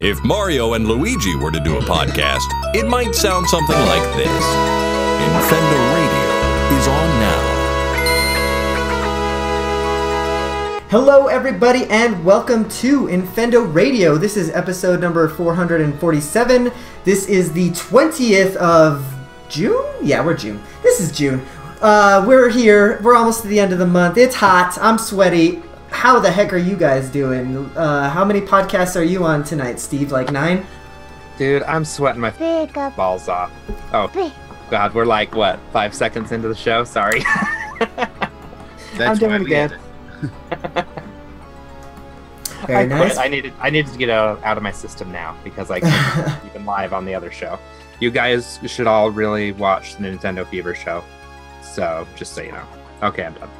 If Mario and Luigi were to do a podcast, it might sound something like this. Infendo Radio is on now. Hello, everybody, and welcome to Infendo Radio. This is episode number 447. This is the 20th of June? Yeah, we're June. This is June. Uh, we're here. We're almost to the end of the month. It's hot. I'm sweaty. How the heck are you guys doing? Uh, how many podcasts are you on tonight, Steve? Like nine? Dude, I'm sweating my Pickup. balls off. Oh, God, we're like, what, five seconds into the show? Sorry. That's doing it we again. Very I nice. quit. I needed, I needed to get out, out of my system now because I can't even live on the other show. You guys should all really watch the Nintendo Fever show. So, just so you know. Okay, I'm done.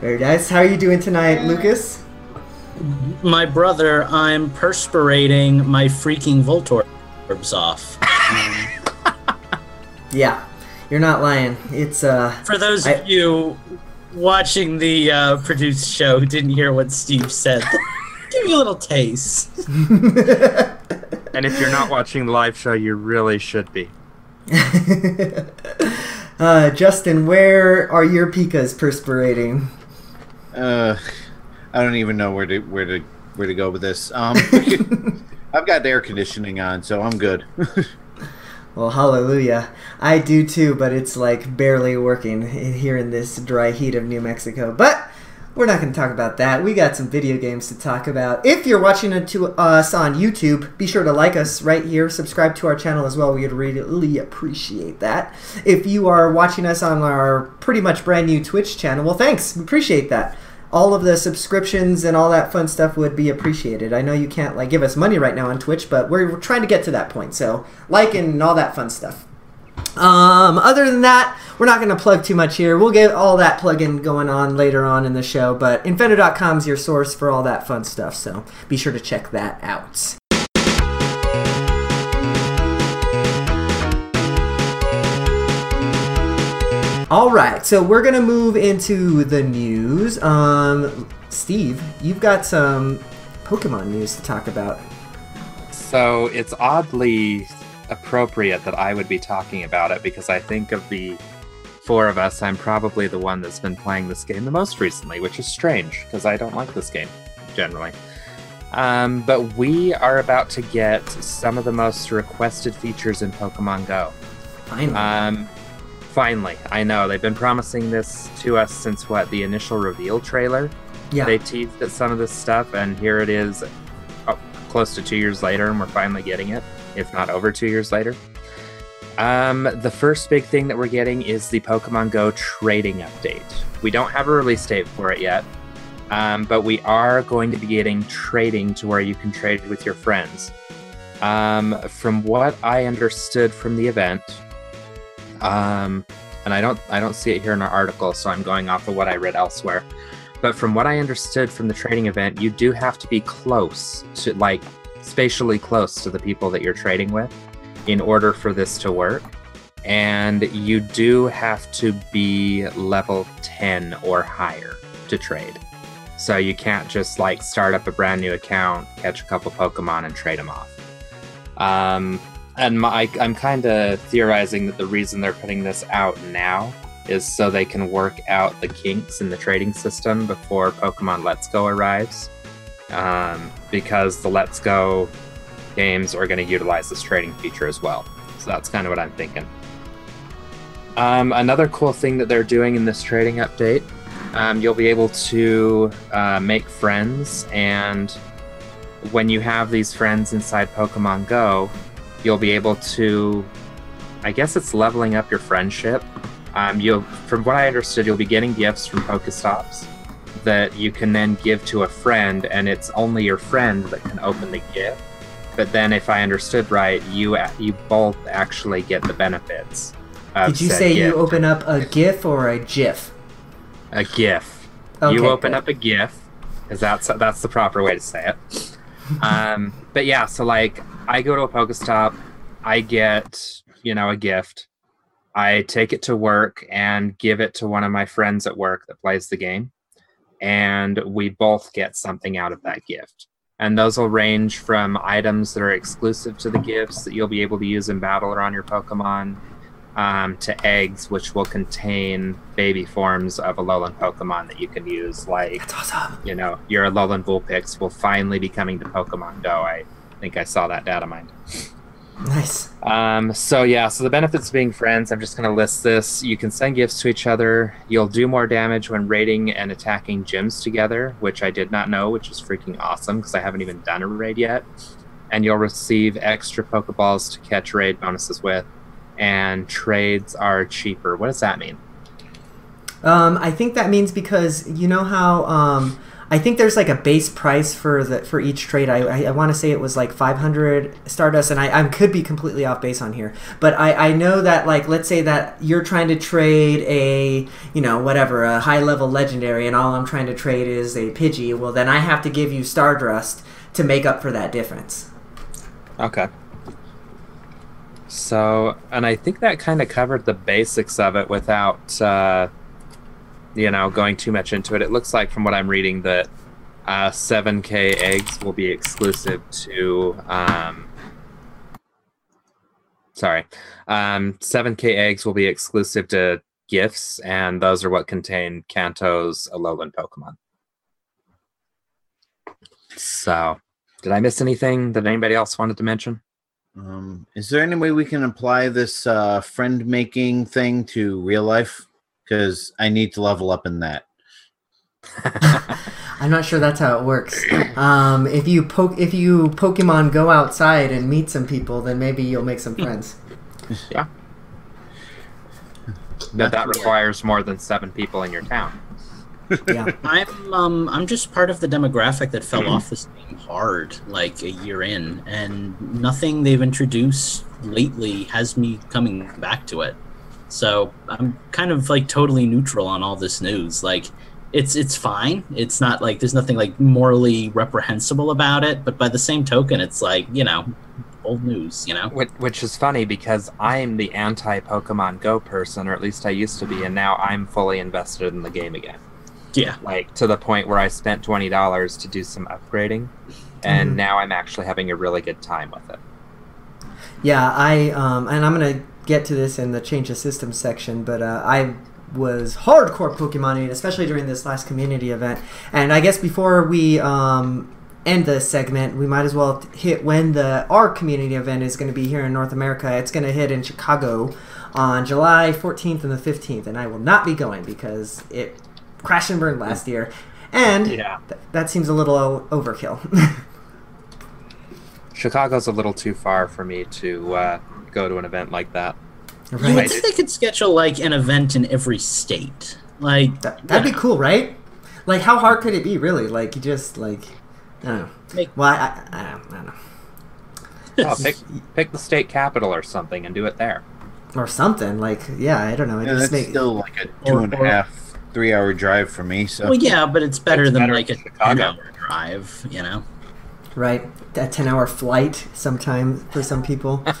Very nice. How are you doing tonight, Lucas? my brother, I'm perspirating my freaking Voltorbs off. Yeah, you're not lying. It's uh. For those I- of you watching the uh, produced show who didn't hear what Steve said, give me a little taste. And if you're not watching the live show, you really should be. Uh, Justin, where are your pikas perspirating? Uh, I don't even know where to where to where to go with this. Um, I've got air conditioning on, so I'm good. Well, hallelujah. I do too, but it's like barely working here in this dry heat of New Mexico. But we're not going to talk about that. We got some video games to talk about. If you're watching it to us on YouTube, be sure to like us right here. Subscribe to our channel as well. We would really appreciate that. If you are watching us on our pretty much brand new Twitch channel, well, thanks. We appreciate that. All of the subscriptions and all that fun stuff would be appreciated. I know you can't like give us money right now on Twitch, but we're, we're trying to get to that point. So like and all that fun stuff. Um, other than that, we're not going to plug too much here. We'll get all that plug-in going on later on in the show, but Infendo.com is your source for all that fun stuff, so be sure to check that out. All right, so we're gonna move into the news. Um, Steve, you've got some Pokemon news to talk about. So it's oddly appropriate that I would be talking about it because I think of the four of us, I'm probably the one that's been playing this game the most recently, which is strange because I don't like this game generally. Um, but we are about to get some of the most requested features in Pokemon Go. Finally, Um, finally, I know they've been promising this to us since what the initial reveal trailer. yeah. They teased at some of this stuff, and here it is, uh, close to two years later, and we're finally getting it, if not over two years later. Um, the first big thing that we're getting is the Pokemon Go trading update. We don't have a release date for it yet, um, but we are going to be getting trading to where you can trade with your friends. Um, from what I understood from the event, um, and I don't I don't see it here in our article, so I'm going off of what I read elsewhere. But from what I understood from the trading event, you do have to be close to like spatially close to the people that you're trading with in order for this to work. And you do have to be level 10 or higher to trade. So you can't just like start up a brand new account, catch a couple Pokemon, and trade them off. Um, and my, I'm kind of theorizing that the reason they're putting this out now is so they can work out the kinks in the trading system before Pokemon Let's Go arrives. Um, because the Let's Go games are going to utilize this trading feature as well. So that's kind of what I'm thinking. Um, another cool thing that they're doing in this trading update, um, you'll be able to uh, make friends, and when you have these friends inside Pokemon Go, you'll be able to, I guess it's leveling up your friendship. Um, you'll, from what I understood, you'll be getting gifts from Pokestops that you can then give to a friend, and it's only your friend that can open the gift. But then, if I understood right, you you both actually get the benefits. Did you say you open up a GIF or a GIF? a GIF? Okay, you open good. up a GIF, because that's that's the proper way to say it. um, but yeah, so like I go to a Pokestop, I get you know a gift. I take it to work and give it to one of my friends at work that plays the game, and we both get something out of that gift. and those will range from items that are exclusive to the gifts that you'll be able to use in battle or on your Pokemon, um, to eggs, which will contain baby forms of a Alolan Pokemon that you can use, like awesome. you know, your Alolan Vulpix will finally be coming to Pokemon Go. I think I saw that data mined. Nice. Um, so yeah, so the benefits of being friends, I'm just gonna list this. You can send gifts to each other. You'll do more damage when raiding and attacking gyms together, which I did not know, which is freaking awesome because I haven't even done a raid yet. And you'll receive extra Pokeballs to catch raid bonuses with. And trades are cheaper. What does that mean? Um, I think that means because you know how um, I think there's like a base price for the for each trade. I I, I want to say it was like 500 Stardust, and I, I could be completely off base on here, but I I know that like let's say that you're trying to trade a you know whatever a high level legendary, and all I'm trying to trade is a Pidgey. Well, then I have to give you Stardust to make up for that difference. Okay. So, and I think that kind of covered the basics of it without, uh, you know, going too much into it. It looks like, from what I'm reading, that uh, 7K eggs will be exclusive to. Um, sorry, um, 7K eggs will be exclusive to gifts, and those are what contain Kanto's Alolan Pokemon. So, did I miss anything that anybody else wanted to mention? Um, is there any way we can apply this uh, friend making thing to real life? Because I need to level up in that. I'm not sure that's how it works. Um, if you poke, if you Pokemon go outside and meet some people, then maybe you'll make some friends. Yeah. That that requires more than seven people in your town. Yeah. I'm um I'm just part of the demographic that fell off this game hard like a year in, and nothing they've introduced lately has me coming back to it. So I'm kind of like totally neutral on all this news. Like it's it's fine. It's not like there's nothing like morally reprehensible about it, but by the same token, it's like you know old news. You know. Which, which is funny because I'm the anti Pokemon Go person, or at least I used to be, and now I'm fully invested in the game again. Yeah. Like to the point where I spent twenty dollars to do some upgrading, and Mhm. now I'm actually having a really good time with it. Yeah, I um, and I'm gonna get to this in the change of system section, but uh, I was hardcore Pokemoning, especially during this last community event. And I guess before we um, end the segment, we might as well hit when the our community event is going to be here in North America. It's going to hit in Chicago on July 14th and the 15th, and I will not be going because it crashed and burned last year, and Yeah. th- that seems a little o- overkill. Chicago's a little too far for me to uh, go to an event like that. You would think they could schedule like an event in every state. Like That, that'd be cool, right? Like, how hard could it be, really? Like, you just like, I don't know. Make- Well, I, I, I, don't, I don't know, Oh, pick pick the state capital or something and do it there. or something. Like, yeah, I don't know. It Yeah, just that's make, still like a two Or- and a or- half, three hour drive for me. So Well, yeah, but it's better It's than better like a Chicago. ten-hour drive. You know. right a ten-hour flight sometimes for some people.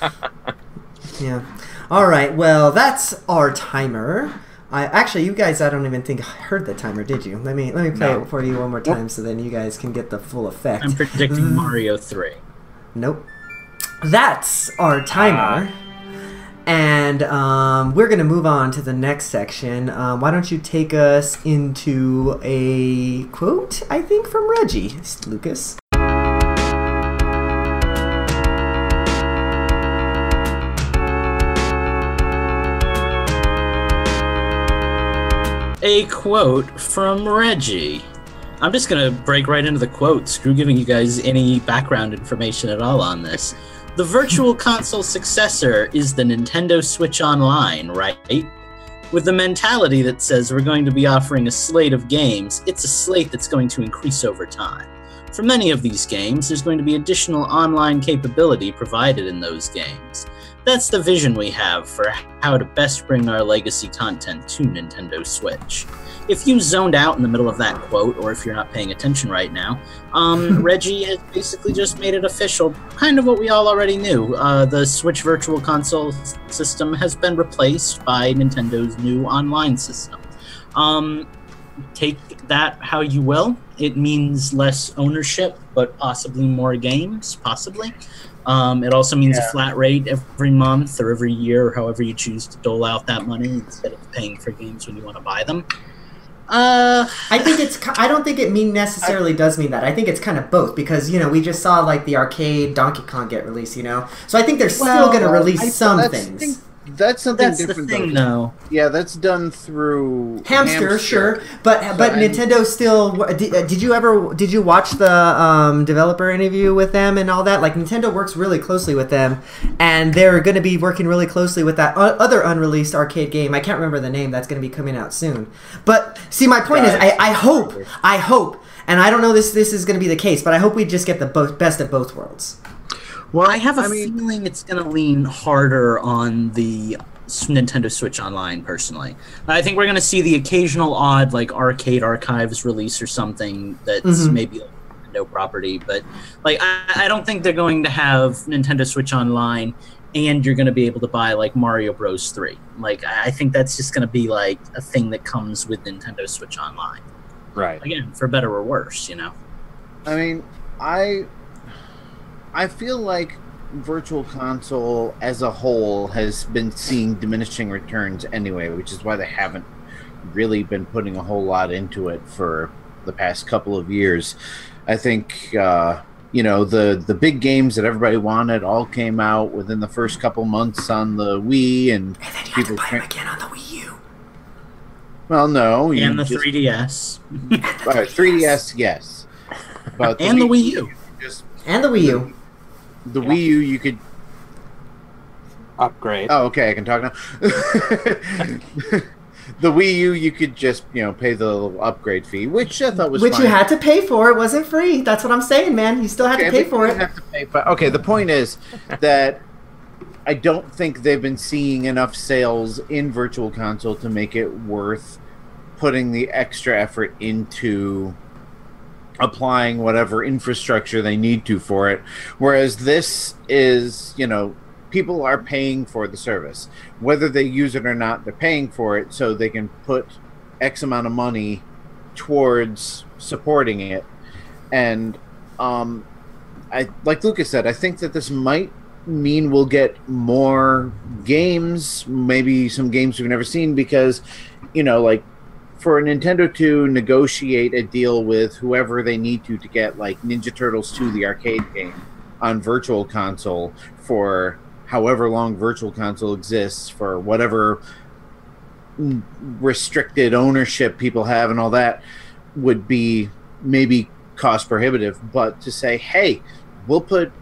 yeah. All right. Well, that's our timer. I actually, you guys, I don't even think I heard the timer, did you? Let me let me play No. it for you one more time, so then you guys can get the full effect. I'm predicting Mario three. Nope. That's our timer. and um, we're going to move on to the next section. Um, why don't you take us into a quote, I think, from Reggie, Lucas? A quote from Reggie. I'm just gonna break right into the quote. Screw giving you guys any background information at all on this. The Virtual Console successor is the Nintendo Switch Online, right? With the mentality that says we're going to be offering a slate of games, it's a slate that's going to increase over time. For many of these games, there's going to be additional online capability provided in those games. That's the vision we have for how to best bring our legacy content to Nintendo Switch. If you zoned out in the middle of that quote, or if you're not paying attention right now, um, Reggie has basically just made it official, kind of what we all already knew. Uh, the Switch Virtual Console system has been replaced by Nintendo's new online system. Um, take that how you will. It means less ownership, but possibly more games, possibly. Um, it also means a flat rate every month or every year, or however you choose to dole out that money instead of paying for games when you want to buy them. Uh, I think it's. I don't think it mean necessarily does mean that. I think it's kind of both because you know we just saw like the arcade Donkey Kong get released. You know, so I think they're still going to release I- some that's- things. That's something that's the different. thing, though. though. Yeah, that's done through Hamster, sure, but So, but and- Nintendo still. Did, uh, did you ever did you watch the um, developer interview with them and all that? Like Nintendo works really closely with them, and they're going to be working really closely with that other unreleased arcade game. I can't remember the name. That's going to be coming out soon. But see, my point is, I, I hope, I hope, and I don't know this this is going to be the case, but I hope we just get the both best of both worlds. Well, I have a I mean, feeling it's going to lean harder on the Nintendo Switch Online. Personally, I think we're going to see the occasional odd like arcade archives release or something that's Mhm. maybe like Nintendo property, but like I, I don't think they're going to have Nintendo Switch Online and you're going to be able to buy like Mario Bros. Three. Like I I think that's just going to be like a thing that comes with Nintendo Switch Online. Right. Again, for better or worse, you know. I mean, I I feel like Virtual Console as a whole has been seeing diminishing returns anyway, which is why they haven't really been putting a whole lot into it for the past couple of years. I think uh, you know the the big games that everybody wanted all came out within the first couple months on the Wii, and And then you have to people buy them again on the Wii U. well, no, you And the just- 3DS all right, 3DS, yes, but and the Wii U. just And the Wii U. the Wii U, you could Upgrade. Oh, okay, I can talk now. the Wii U, you could just you know pay the little upgrade fee, which I thought was Which fine. you had to pay for. It wasn't free. That's what I'm saying, man. You still had to pay for it. have to pay for- okay, the point is that I don't think they've been seeing enough sales in Virtual Console to make it worth putting the extra effort into applying whatever infrastructure they need to for it. Whereas this is, you know, people are paying for the service. Whether they use it or not, they're paying for it so they can put X amount of money towards supporting it. And um I like Lucas said, I think that this might mean we'll get more games, maybe some games we've never seen because you know, like for Nintendo to negotiate a deal with whoever they need to to get like Ninja Turtles 2 the arcade game on virtual console for however long virtual console exists for whatever restricted ownership people have and all that would be maybe cost prohibitive. But to say hey we'll put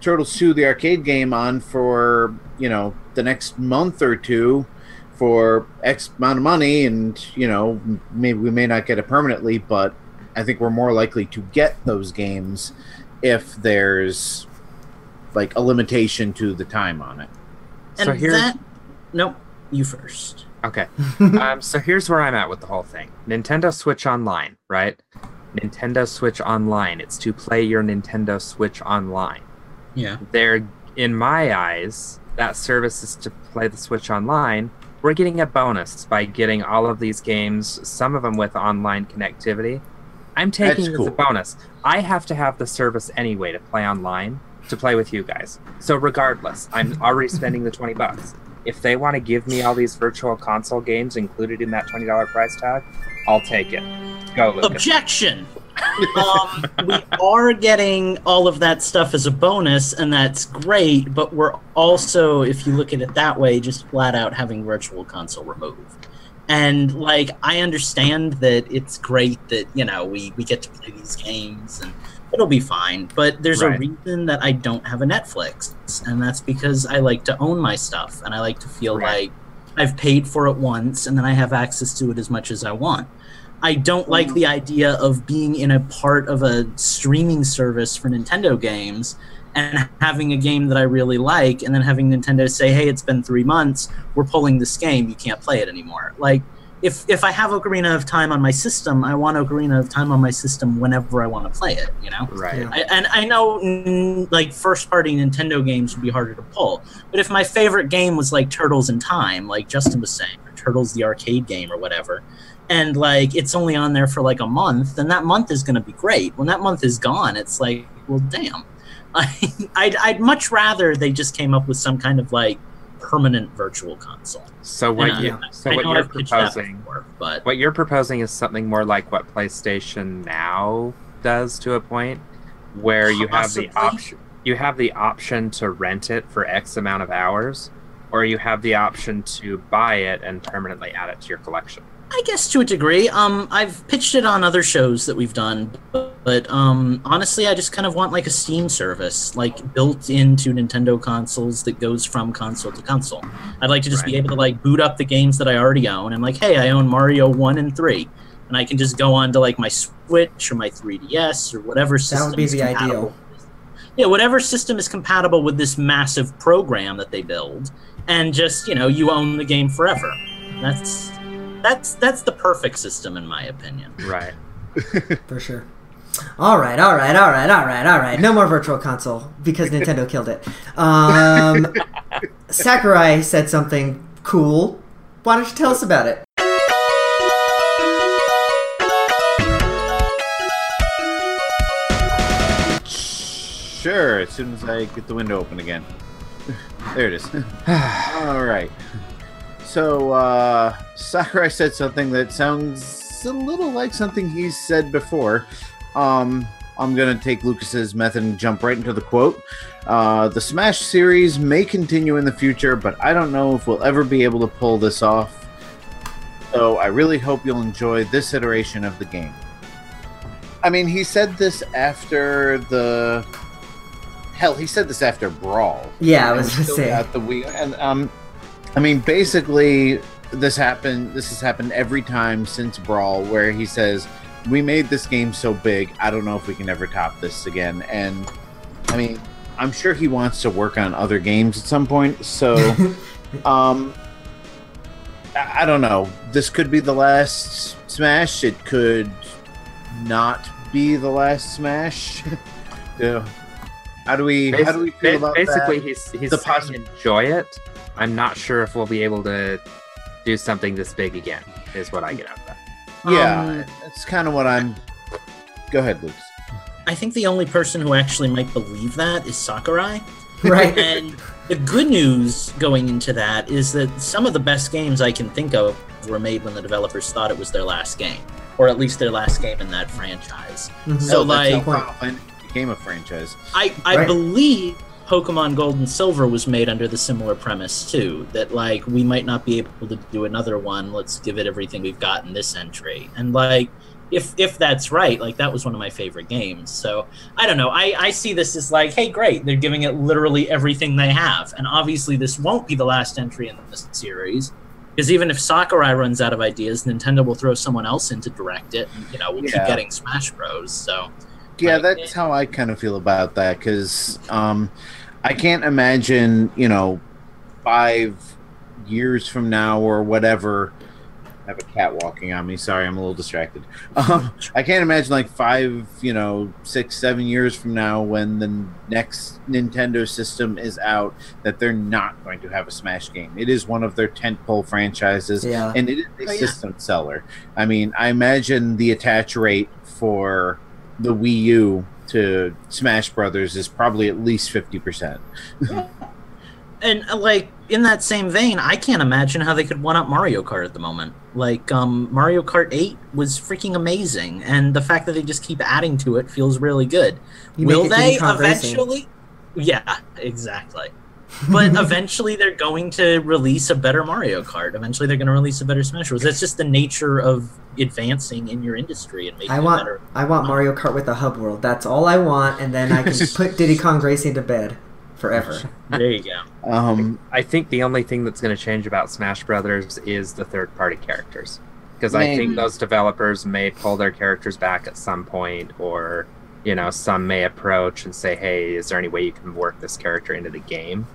Turtles 2 the arcade game on for you know the next month or two for X amount of money, and you know maybe we may not get it permanently, but I think we're more likely to get those games if there's like a limitation to the time on it. And So here's that. Nope. You first. okay. um, so here's where I'm at with the whole thing. Nintendo Switch Online, right? Nintendo Switch Online. It's to play your Nintendo Switch Online. Yeah. They're in my eyes, that service is to play the Switch Online. We're getting a bonus by getting all of these games, some of them with online connectivity. I'm taking That's it as a bonus. I have to have the service anyway to play online to play with you guys. So regardless, I'm already spending the 20 bucks. If they want to give me all these virtual console games included in that $20 price tag, I'll take it. Go, Lucas. Objection. Um, we are getting all of that stuff as a bonus, and that's great. But we're also, if you look at it that way, just flat out having Virtual Console removed. And like, I understand that it's great that you know we we get to play these games and it'll be fine. But there's Right. a reason that I don't have a Netflix, and that's because I like to own my stuff and I like to feel Right. like I've paid for it once and then I have access to it as much as I want. I don't like the idea of being in a part of a streaming service for Nintendo games and having a game that I really like and then having Nintendo say, "Hey, it's been 3 months. We're pulling this game. You can't play it anymore." Like if if I have Ocarina of Time on my system, I want Ocarina of Time on my system whenever I want to play it, you know? Right. Yeah. I, and I know mm, like first party Nintendo games would be harder to pull, but if my favorite game was like Turtles in Time, like Justin was saying, or Turtles the arcade game or whatever, and like it's only on there for like a month, then that month is going to be great. When that month is gone, it's like, well, damn. I, I'd, I'd much rather they just came up with some kind of like permanent virtual console. So what And, you, uh, so I what you're I've proposing before, but what you're proposing is something more like what PlayStation Now does to a point where you have the option you have the option to rent it for X amount of hours or you have the option to buy it and permanently add it to your collection. I guess to a degree. Um, I've pitched it on other shows that we've done, but, but um, honestly, I just kind of want like a Steam service, like built into Nintendo consoles that goes from console to console. I'd like to just be able to like boot up the games that I already own, I'm like, hey, I own Mario one and three, and I can just go on to like my Switch or my 3DS or whatever. That System would be the ideal. Yeah, whatever system is compatible with this massive program that they build, and just you know, you own the game forever. That's that's that's the perfect system in my opinion. Right. for sure. All right, all right, all right, all right, all right. No more virtual console because Nintendo killed it. Um, Sakurai said something cool. Why don't you tell us about it? Sure, as soon as I get the window open again. there it is. All right. So, uh, Sakurai said something that sounds a little like something he's said before. Um, I'm going to take Lucas's method and jump right into the quote. Uh, the Smash series may continue in the future, but I don't know if we'll ever be able to pull this off. So, I really hope you'll enjoy this iteration of the game. I mean, he said this after the hell. He said this after Brawl. Yeah, I was we gonna say. got the Wii, and um, I mean, basically, this happened. This has happened every time since Brawl, where he says, "We made this game so big. I don't know if we can ever top this again." And I mean, I'm sure he wants to work on other games at some point. So, um, I, I don't know. This could be the last Smash. It could not be the last Smash. Yeah. How do we? How do we feel about basically that? he's he's The saying possi- enjoy it. I'm not sure if we'll be able to do something this big again. Is what I get out of that. Yeah, Um, that's kind of what I'm. Go ahead, Luke. I think the only person who actually might believe that is Sakurai. Right. And the good news going into that is that some of the best games I can think of were made when the developers thought it was their last game, or at least their last game in that franchise. Mhm. So, Oh, like- how Final Fantasy became a franchise. I, I Right. believe Pokemon Gold and Silver was made under the similar premise too. That like we might not be able to do another one. Let's give it everything we've got in this entry. And like if if that's right, like that was one of my favorite games. So I don't know. I, I see this as like, hey, great, they're giving it literally everything they have. And obviously this won't be the last entry in this series. Because even if Sakurai runs out of ideas, Nintendo will throw someone else in to direct it. And, you know, we'll keep getting Smash Bros. So Yeah, that's how I kind of feel about that because um, I can't imagine, you know, five years from now or whatever. I have a cat walking on me. Sorry, I'm a little distracted. Um, I can't imagine like five, you know, six, seven years from now when the next Nintendo system is out that they're not going to have a Smash game. It is one of their tentpole franchises Yeah. and it is a Oh, yeah. system seller. I mean, I imagine the attach rate for the Wii U to Smash Brothers is probably at least fifty percent. and uh, like in that same vein, I can't imagine how they could one up Mario Kart at the moment. Like um, Mario Kart 8 was freaking amazing, and the fact that they just keep adding to it feels really good. You Will they Diddy Racing. eventually? Yeah, exactly. But eventually, they're going to release a better Mario Kart. Eventually, they're going to release a better Smash Bros. That's just the nature of advancing in your industry and making I it want better. I want Mario Kart with a hub world. That's all I want, and then I can put Diddy Kong Racing to bed forever. There you go. Um, I think the only thing that's going to change about Smash Brothers is the third party characters. Because I think those developers may pull their characters back at some point, or, you know, some may approach and say, hey, is there any way you can work this character into the game?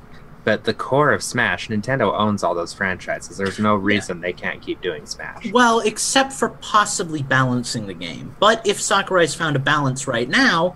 But the core of Smash, Nintendo owns all those franchises. There's no reason they can't keep doing Smash. Well, except for possibly balancing the game. But if Sakurai's found a balance right now,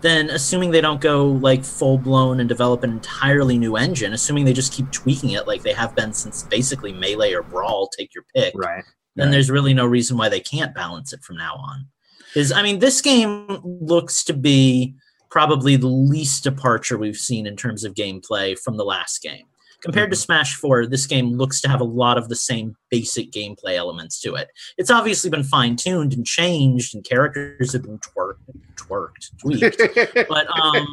then assuming they don't go like full blown and develop an entirely new engine, assuming they just keep tweaking it like they have been since basically Melee or Brawl, take your pick. Right. then Right. there's really no reason why they can't balance it from now on. Is I mean, this game looks to be probably the least departure we've seen in terms of gameplay from the last game. Compared to Smash 4, this game looks to have a lot of the same basic gameplay elements to it. It's obviously been fine tuned and changed, and characters have been twerked, twerked, tweaked, but um,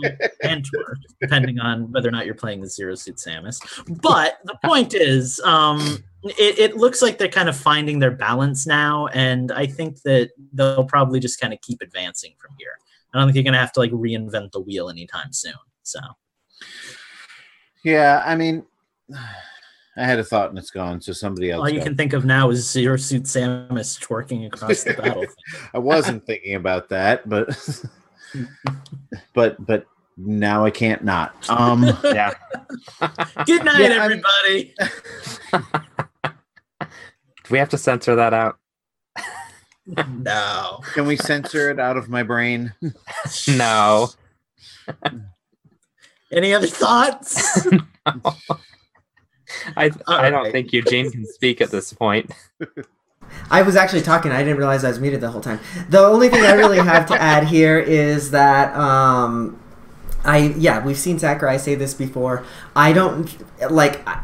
and twerked, depending on whether or not you're playing the Zero Suit Samus. But the point is, um, it, it looks like they're kind of finding their balance now, and I think that they'll probably just kind of keep advancing from here. I don't think you're gonna have to like reinvent the wheel anytime soon. So yeah, I mean, I had a thought and it's gone. So somebody else. all you go. can think of now is Zero Suit Samus twerking across the battlefield. I wasn't thinking about that, but but but now I can't not. Um, Yeah. Good night, Yeah, everybody. Do we have to censor that out? no. can we censor it out of my brain? No. Any other thoughts? I I don't Alright. think Eugene can speak at this point. I was actually talking. I didn't realize I was muted the whole time. The only thing I really have to add here is that um, I yeah we've seen Sakurai say this before. I don't like.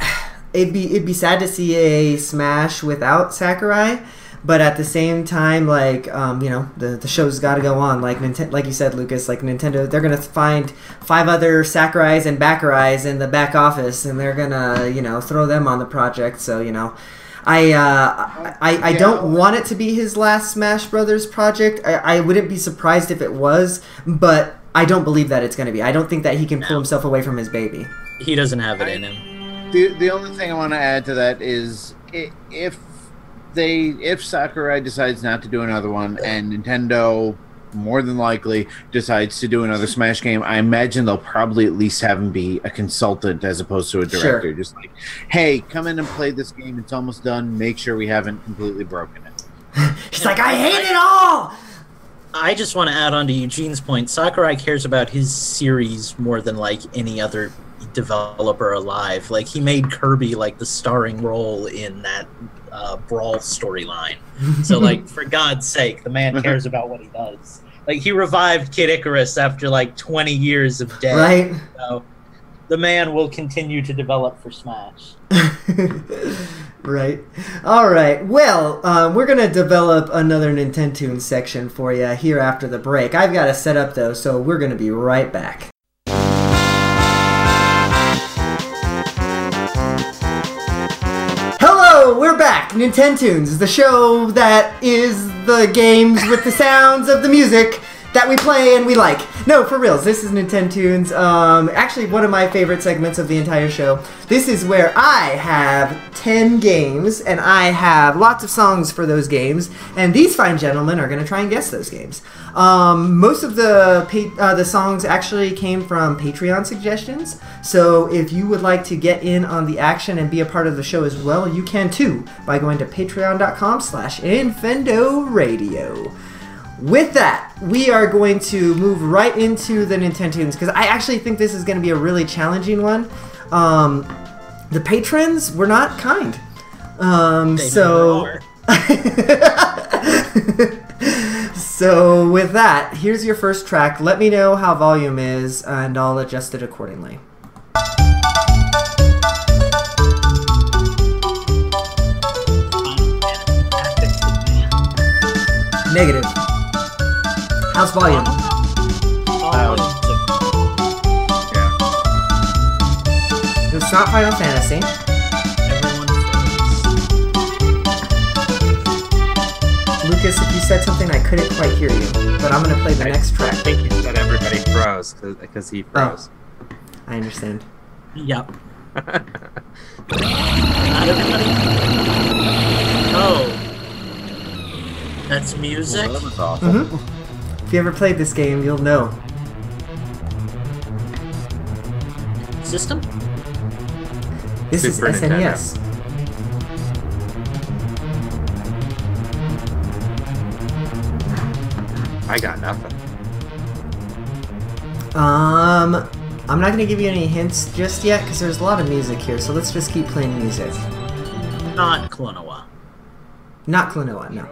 It'd be it'd be sad to see a Smash without Sakurai, but at the same time, like um, you know, the the show's got to go on. Like Nintendo, like you said, Lucas, like Nintendo, they're gonna find five other Sakurais and Bakurais in the back office, and they're gonna you know throw them on the project. So you know. I, uh, I I don't want it to be his last Smash Brothers project. I, I wouldn't be surprised if it was, but I don't believe that it's going to be. I don't think that he can pull himself away from his baby. he doesn't have it in him. The the only thing I want to add to that is if they if Sakurai decides not to do another one and Nintendo more than likely decides to do another Smash game, I imagine they'll probably at least have him be a consultant as opposed to a Sure. director. Just like, hey, come in and play this game. It's almost done. Make sure we haven't completely broken it. He's like, I hate it all. I just want to add on to Eugene's point. Sakurai cares about his series more than like any other developer alive. Like he made Kirby like the starring role in that uh, Brawl storyline. So like for God's sake, the man cares about what he does. Like he revived Kid Icarus after like 20 years of death. right? So the man will continue to develop for Smash. right. All right. Well, um, we're gonna develop another Nintendo section for you here after the break. I've got to set up though, so we're gonna be right back. Back. Nintendoons, the show that is the games with the sounds of the music that we play and we like. No, for reals, this is Nintendoons. Um, actually, one of my favorite segments of the entire show. This is where I have 10 games and I have lots of songs for those games, and these fine gentlemen are going to try and guess those games. Um, most of the pa- uh, the songs actually came from Patreon suggestions, so if you would like to get in on the action and be a part of the show as well, you can too by going to patreon.com slash Infendo Radio. With that, we are going to move right into the Nintendoons because I actually think this is going to be a really challenging one. Um, the patrons were not kind. Um, so. so with that, here's your first track. Let me know how volume is, and I'll adjust it accordingly. Negative. How's volume? It's not Final Fantasy. Lucas, if you said something, I couldn't quite hear you. But I'm gonna play the next I track. think he said everybody froze because he froze. Oh, I understand. Yep. Oh. That's music? Well, that was awful. Mm-hmm. If you ever played this game, you'll know. System? This Super is SNES. I got nothing. Um, I'm not gonna give you any hints just yet because there's a lot of music here. So let's just keep playing music. Not Klonoa. Not Klonoa, no.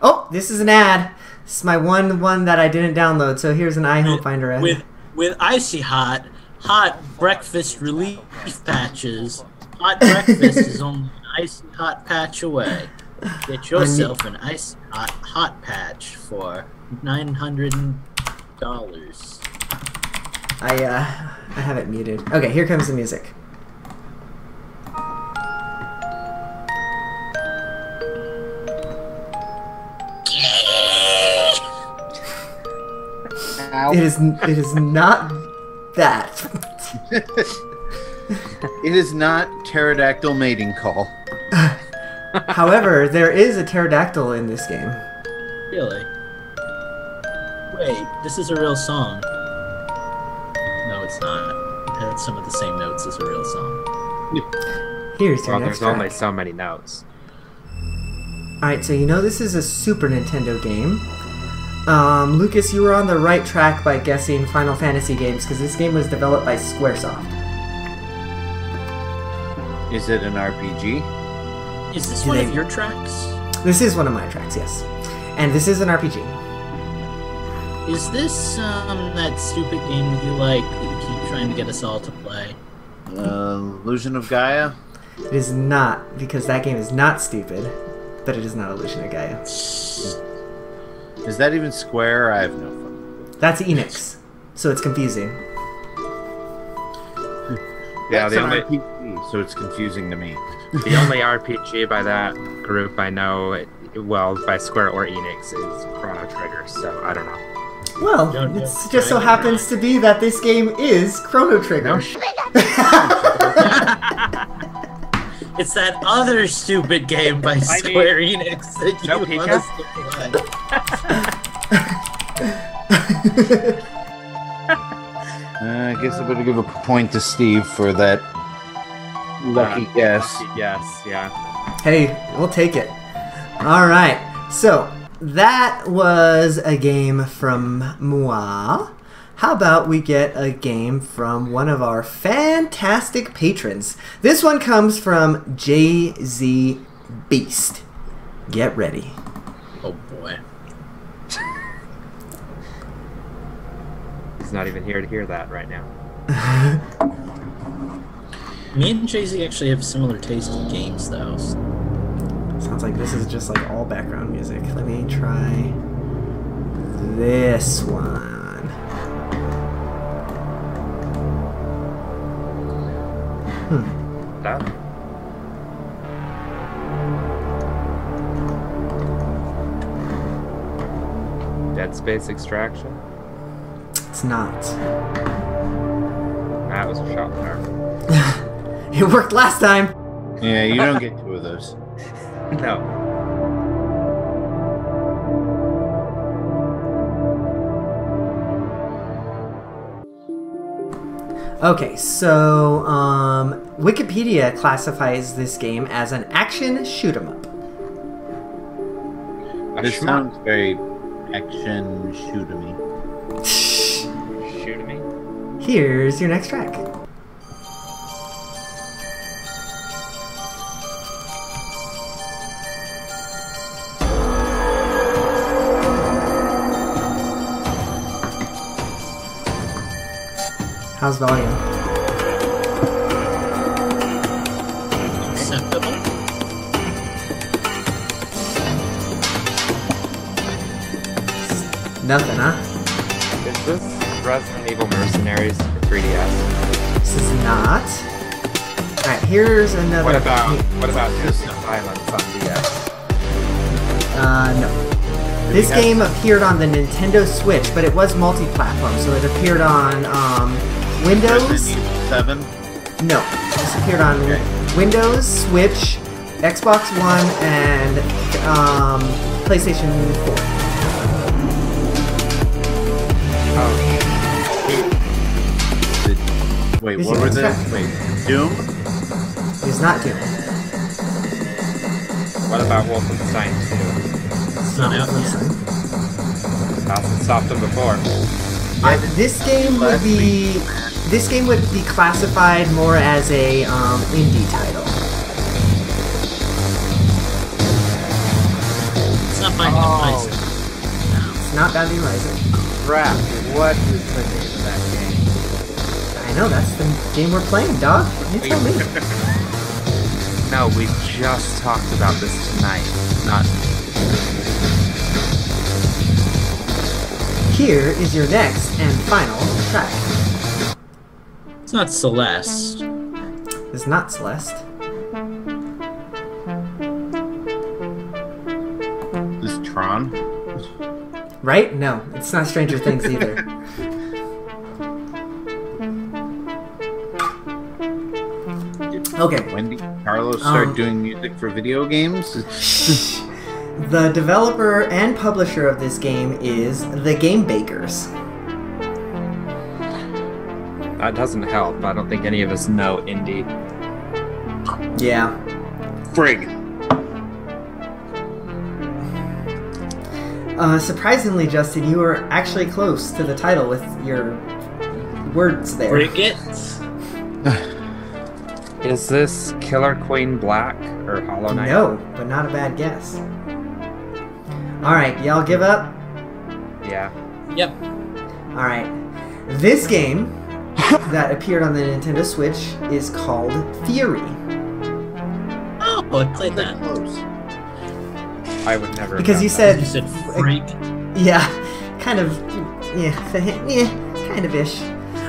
Oh, this is an ad. This is my one one that I didn't download. So here's an iHome Finder ad. With with icy hot, hot breakfast relief patches. Hot breakfast is only an icy hot patch away. Get yourself an icy hot hot patch for nine hundred dollars. I uh, I have it muted. Okay, here comes the music. It is it is not that. It is not pterodactyl mating call. However, there is a pterodactyl in this game. Really? Wait, this is a real song. No, it's not. It had some of the same notes as a real song. Here's your Well, next there's only so many notes. All right, so you know this is a Super Nintendo game. Um, Lucas, you were on the right track by guessing Final Fantasy games because this game was developed by SquareSoft. Is it an RPG? Is this Do one they- of your tracks? This is one of my tracks, yes, and this is an RPG. Is this um that stupid game that you like that you keep trying to get us all to play? Uh, Illusion of Gaia? It is not because that game is not stupid, but it is not Illusion of Gaia. Is that even Square? I have no fun. That's Enix, so it's confusing. Yeah, That's the only RPG, so it's confusing to me. the only RPG by that group I know, it, well, by Square or Enix, is Chrono Trigger. So I don't know. Well, Don't- it don't- just so happens to be that this game is Chrono Trigger. No sh- It's that other stupid game by Square Enix that you No want us to play. Uh, I guess I better give a point to Steve for that lucky Uh, guess. lucky guess, yeah. Hey, we'll take it. All right. So that was a game from Moi. How about we get a game from one of our fantastic patrons? This one comes from JZ Beast. Get ready. Oh boy. He's not even here to hear that right now. Me and Jay Z actually have similar taste in games, though. Sounds like this is just like all background music. Let me try this one. Hmm. That? Dead Space Extraction? It's not. That was a shot in the dark. It worked last time. Yeah, you don't get two of those. No. Okay, so um, Wikipedia classifies this game as an action shoot 'em up. A This shmup. sounds very action shoot me. Shoot. Here's your next track. How's volume? Acceptable. Nothing, huh? Is this Resident Evil Mercenaries for 3DS? This is not. Alright, here's another. What about what about Distant Silence on DS? Uh, no. This game appeared on the Nintendo Switch, but it was multi-platform, so it appeared on um, Windows. 7? No, this appeared on Okay. Windows, Switch, Xbox One, and um, PlayStation 4. Oh, Did- Wait, Is what was it? Wait, Doom? It's not Doom. what about Wolfenstein 2? It's not out Wolfenstein. Hasn't stopped them before. Uh, this game would be this game would be classified more as a um, indie title. Rising. It's not Bounding Rising. Crap. What is the name of that game? I know that's the game we're playing, dog. You tell me. No, we just talked about this tonight. Not Here is your next and final track. It's not Celeste. It's not Celeste. This is Tron. Right? No, it's not Stranger Things either. Okay. When did Carlos start Um, doing music for video games? The developer and publisher of this game is The Game Bakers. That doesn't help. I don't think any of us know indie. Yeah. Frig. Uh, surprisingly, Justin, you were actually close to the title with your words there. Frigate? Is this Killer Queen Black or Hollow Knight? No, but not a bad guess. Alright, y'all give up? Yeah. Yep. Alright. This game that appeared on the Nintendo Switch is called Furi. Oh, I played that. I would never. Because you said You said freak. Yeah, kind of. Yeah, yeah, kind of ish.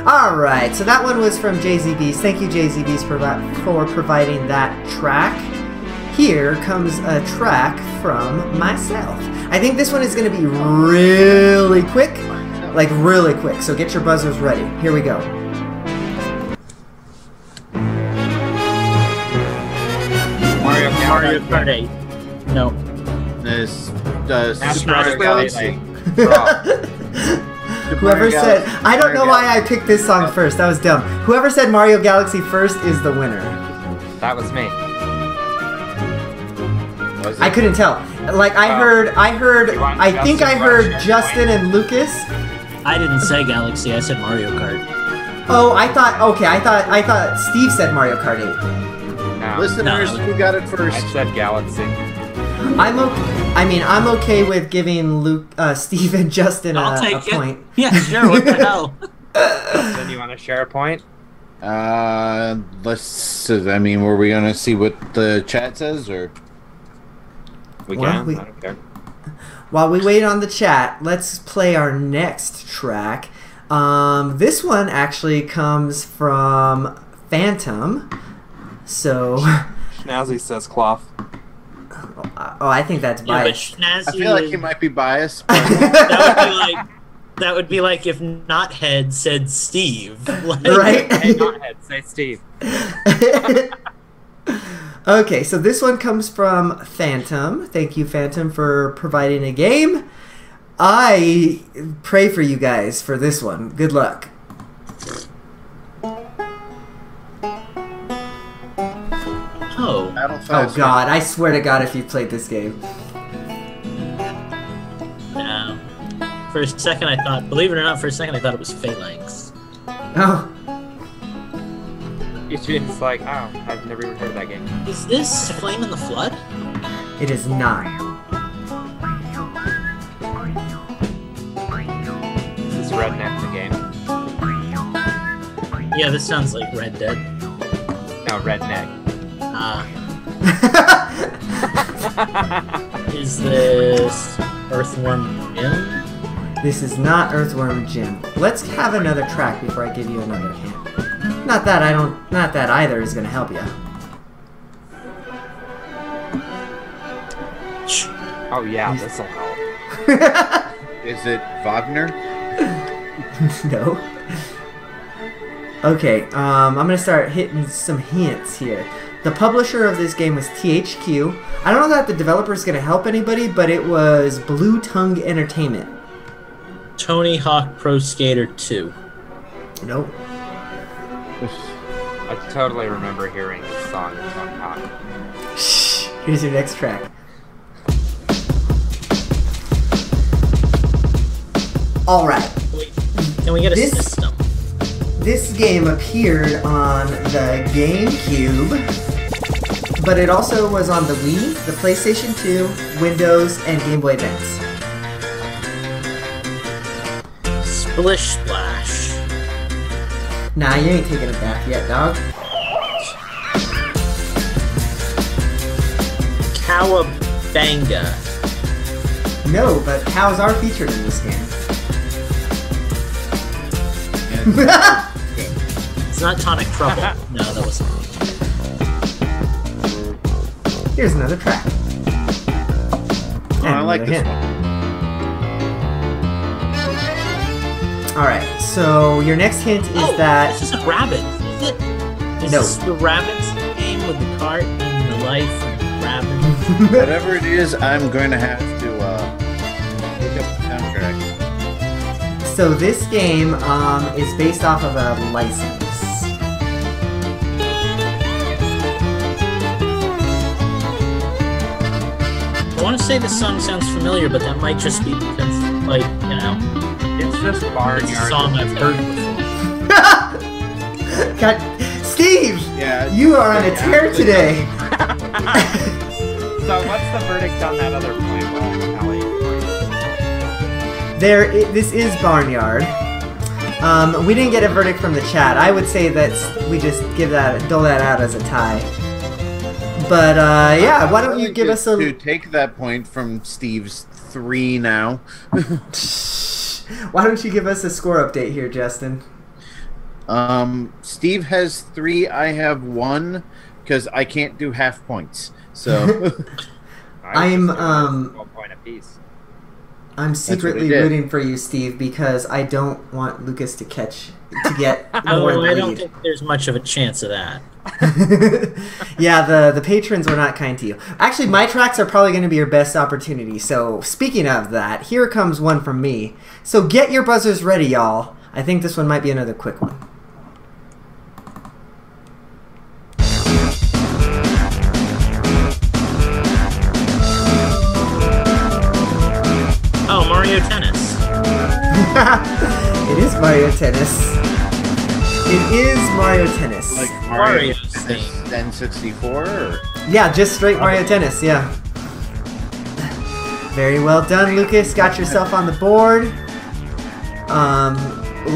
All right, so that one was from JZBs. Thank you, JZBs, provi- for providing that track. Here comes a track from myself. I think this one is going to be really quick, like really quick. So get your buzzers ready. Here we go. Mario Mario Kart. Kart 8. No. This uh, Smash Super Mario Galaxy. Whoever Mario said, Galaxy. I don't know why I picked this song first. That was dumb. Whoever said Mario Galaxy first is the winner. that was me. Was? I couldn't tell. Like I Oh. heard, I heard, I think I heard Justin and Lucas. I didn't say Galaxy, I said Mario Kart. Oh, I thought. Okay, I thought. I thought Steve said Mario Kart 8. No. Listeners, No. who got it first? I said Galaxy. I'm okay. I mean, I'm okay with giving Luke, uh, Steve, and Justin a, I'll a take it. point. Yeah, sure, what the hell? Then you want to share a point? Uh, let's. I mean, were we gonna see what the chat says, or We Well, can. we- I don't care. While we wait on the chat, let's play our next track. Um, this one actually comes from Phantom. So, Schnazzy says cloth. oh, I think that's Yeah, biased. Schnazzy I feel like is- he might be biased. but- that would be like that would be like if Knothead said Steve. Like, right? Hey, not head. Say Steve. okay, so this one comes from Phantom. Thank you, Phantom, for providing a game. I pray for you guys for this one. Good luck. Oh, Battle Oh God! I swear to God, if you played this game, no. For a second, I thought, believe it or not, for a second, I thought it was Phalanx. oh, It's just like, oh, I've never even heard of that game. Is this Flame in the Flood? it is not. Is this Redneck the game? Yeah, this sounds like Red Dead. No, Redneck. Uh, is this Earthworm Jim? this is not Earthworm Jim. Let's have another track before I give you another hint. Not that I don't. Not that either is gonna help you. Oh yeah, this'll help. Is it Wagner? no. Okay, um, I'm gonna start hitting some hints here. The publisher of this game was THQ. I don't know that the developer is gonna help anybody, but it was Blue Tongue Entertainment. Tony Hawk Pro Skater 2. Nope. I totally remember hearing this song in Tony Hawk. Shh. Here's your next track. All right. Wait, can we get a This- system? This game appeared on the GameCube, but it also was on the Wii, the PlayStation 2, Windows, and Game Boy Advance. Splish Splash. Nah, you ain't taking it back yet, dog. Cowabanga. No, but cows are featured in this game. It's not Tonic Trouble. no, that wasn't. Here's another track. Oh, I like another this hint. one. Alright, so your next hint is oh, that. this isn't rabbit, is it? Is No. this the rabbits game with the cart and the life and the rabbit? Whatever it is, I'm going to have to uh, look up the soundtrack. So this game um, is based off of a license. Want to say this song sounds familiar, but that might just be because, like, you know, It's just barnyard. it's a barnyard. song I've heard before. God, Steve, Yeah. you are on a tear today. so what's the verdict on that other point? Well, There, i this is Barnyard. Um, we didn't get a verdict from the chat. I would say that we just give that, dole that out as a tie. But uh, yeah, why don't you give us a? to take that point from Steve's three now? Why don't you give us a score update here, Justin? Um, Steve has three. I have one because I can't do half points. So I was I'm, um, one point apiece. I'm secretly rooting for you, Steve, because I don't want Lucas to catch to get more Oh, I don't think there's much of a chance of that. yeah, the the patrons were not kind to you. Actually, my tracks are probably going to be your best opportunity. So, speaking of that, here comes one from me. So, get your buzzers ready, y'all. I think this one might be another quick one. Oh, Mario Tennis. it is Mario Tennis. It is Mario Tennis. like Mario Mario's N64 yeah, just straight Mario Tennis. Yeah. Very well done, Lucas. Got yourself on the board. Um,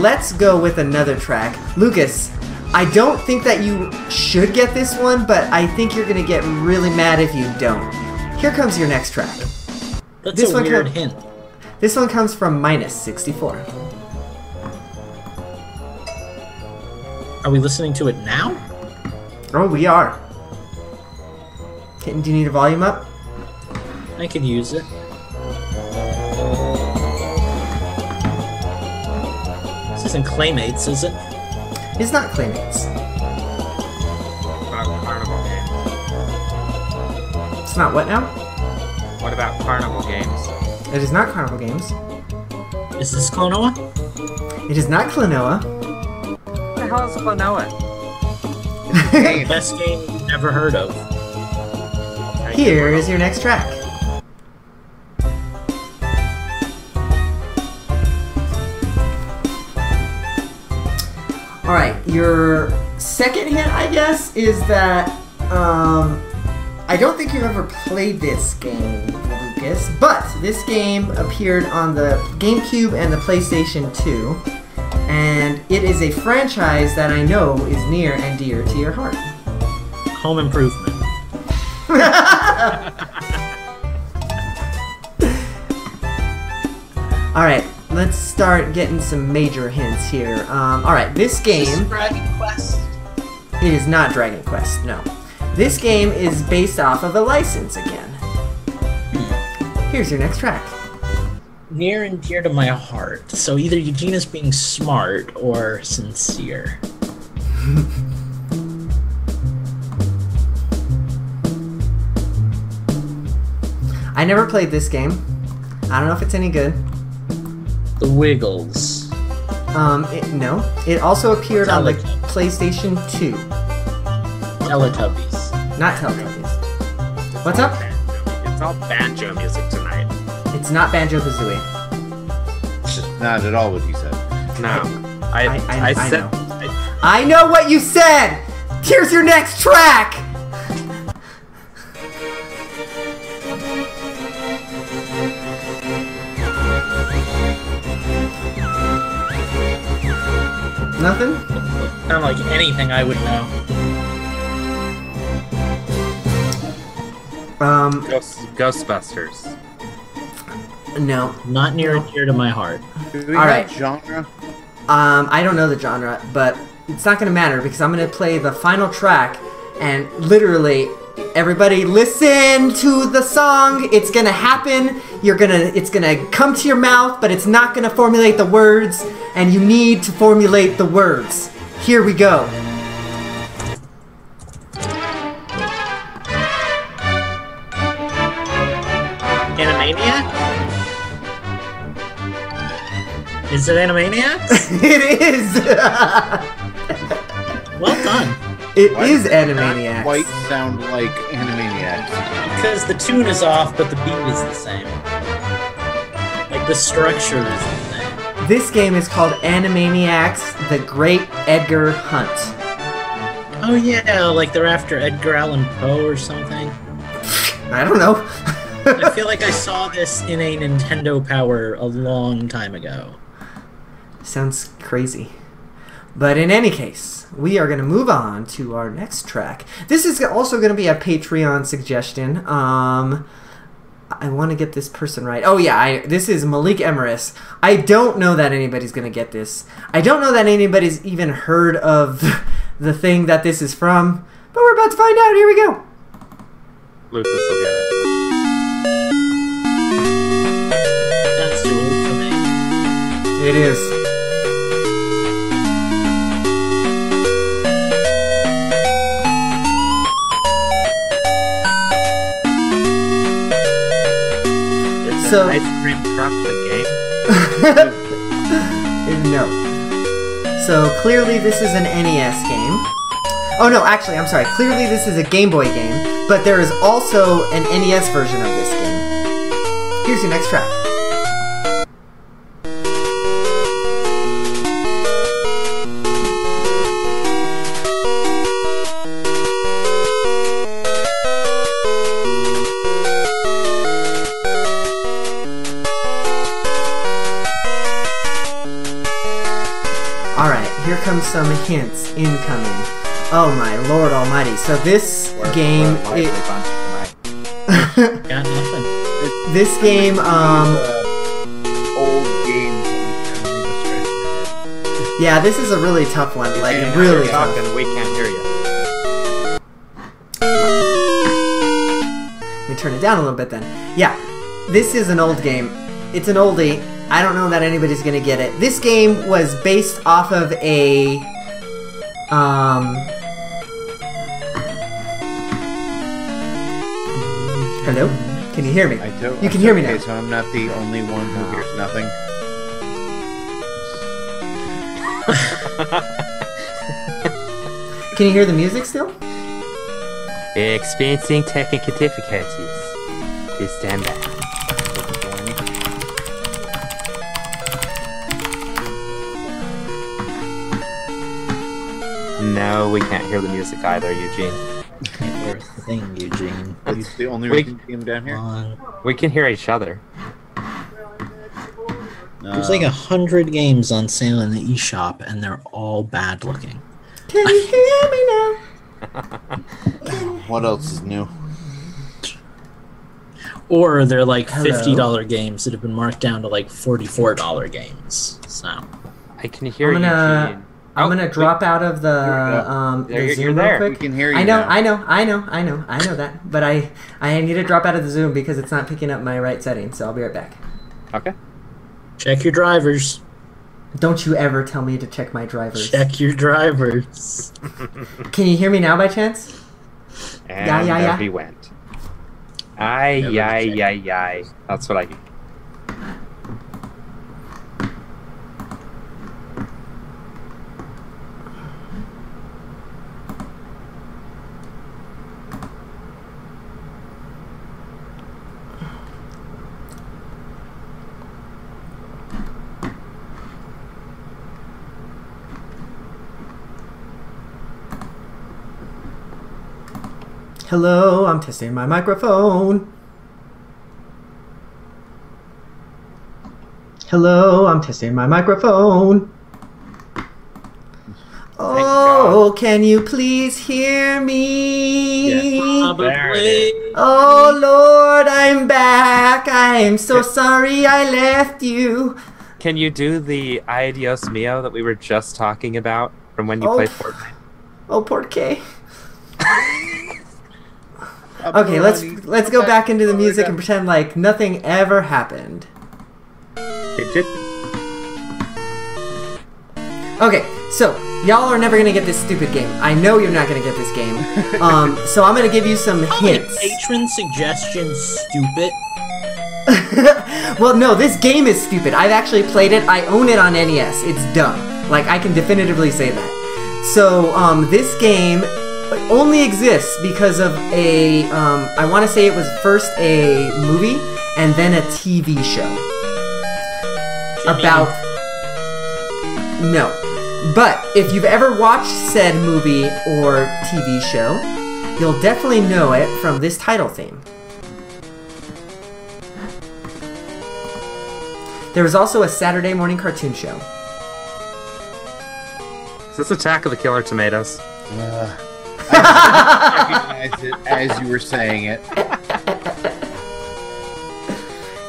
let's go with another track, Lucas. I don't think that you should get this one, but I think you're gonna get really mad if you don't. Here comes your next track. That's This a one weird hint. This one comes from minus 64. Are we listening to it now? Oh, we are. Kitten, do you need a volume up? I could use it. This isn't Claymates, is it? It's not Claymates. What about carnival games? It's not what now? What about carnival games? It is not Carnival Games. Is this Klonoa? It is not Klonoa. What the hell is Klonoa? Best game you've ever heard of. Here is your next track. Alright, your second hint, I guess, is that um, I don't think you've ever played this game, Lucas, but this game appeared on the GameCube and the PlayStation 2, and it is a franchise that I know is near and dear to your heart. Home Improvement. All right, let's start getting some major hints here. Um, all right, this game Dragon Quest. it is not Dragon Quest. No, this game is based off of a license again. Here's your next track. Near and dear to my heart. So either Eugenia's being smart or sincere. I never played this game. I don't know if it's any good. The Wiggles. Um, it, no, it also appeared on the PlayStation 2, Teletubbies. not Teletubbies. What's up? It's all banjo music tonight. It's not Banjo Kazooie. Not at all what you said. No. I, I, I, I said. Know. I know what you said! Here's your next track! Nothing? Not like anything I would know. Um, Ghost, Ghostbusters no. Not near and dear to my heart. Do we All have right. genre? Um, I don't know the genre, but it's not going to matter because I'm going to play the final track and literally everybody listen to the song. It's going to happen. You're going to it's going to come to your mouth, but it's not going to formulate the words and you need to formulate the words. Here we go. Is it Animaniac? it is. well done. It Why is does it not Animaniacs. Quite sound like Animaniacs. Because the tune is off, but the beat is the same. Like the structure is the same. This game is called Animaniacs: The Great Edgar Hunt. Oh yeah, like they're after Edgar Allan Poe or something. I don't know. I feel like I saw this in a Nintendo Power a long time ago. Sounds crazy. But in any case, we are going to move on to our next track. This is also going to be a Patreon suggestion. Um, I want to get this person right. Oh yeah, I, this is Malik Emeris. I don't know that anybody's going to get this. I don't know that anybody's even heard of the thing that this is from. But we're about to find out. Here we go. Lucas will get it. That's too old for me. It is. So- Ice Cream Truck the game? no. So clearly this is an NES game. Oh no, actually, I'm sorry. Clearly this is a Game Boy game, but there is also an NES version of this game. Here's your next track. Comes some hints incoming. Oh my lord almighty. So this game we're it. Got nothing. this game um old games on Family Distress. yeah, this is a really tough one. Like Yeah, really tough. talking, we can't hear you. Let me turn it down a little bit then. Yeah, this is an old game. It's an oldie. I don't know that anybody's gonna get it. This game was based off of a um. Hello, can you hear me? I don't, You can hear me now. okay, now. so I'm not the only one who hears nothing. Can you hear the music still? Experiencing technical difficulties. Please stand back. No, we can't hear the music either, Eugene. Your thing, Eugene. That's the only Wait. reason you see him down here. On. We can hear each other. There's Uh, like a hundred games on sale in the eShop, and they're all bad looking. Can you hear me now? what else is new? Or they're like fifty dollar games that have been marked down to like forty four dollar games. So I can hear I'm gonna- Eugene. I'm Oh, gonna wait. drop out of the go. um the you- you're Zoom there. real We quick. can hear you I know, now. I know, I know, I know, I know that. But I I need to drop out of the Zoom because it's not picking up my right setting. So I'll be right back. Okay. check your drivers. Don't you ever tell me to check my drivers. Check your drivers. Can you hear me now by chance? And Yeah, yeah, yeah. he went. Aye, Never yay, check. yay, yay. That's what I Hello, I'm testing my microphone. Hello, I'm testing my microphone. Oh, can you please hear me? There it Probably. Oh Lord, I'm back. I'm so sorry I left you. Can you do the Adios Mio that we were just talking about from when you Oh. played Fortnite? Oh, porque. Okay, let's let's go back into the music and pretend like nothing ever happened. It did. Okay, so y'all are never gonna get this stupid game. I know you're not gonna get this game. Um, so I'm gonna give you some hints. patron suggestion stupid. well, no, this game is stupid. I've actually played it. I own it on NES. It's dumb. Like I can definitively say that. So um, this game only exists because of a. Um, I want to say it was first a movie and then a TV show Jimmy, about. No, but if you've ever watched said movie or TV show, you'll definitely know it from this title theme. There was also a Saturday morning cartoon show. Is this Attack of the Killer Tomatoes? Uh, I recognized it as you were saying it.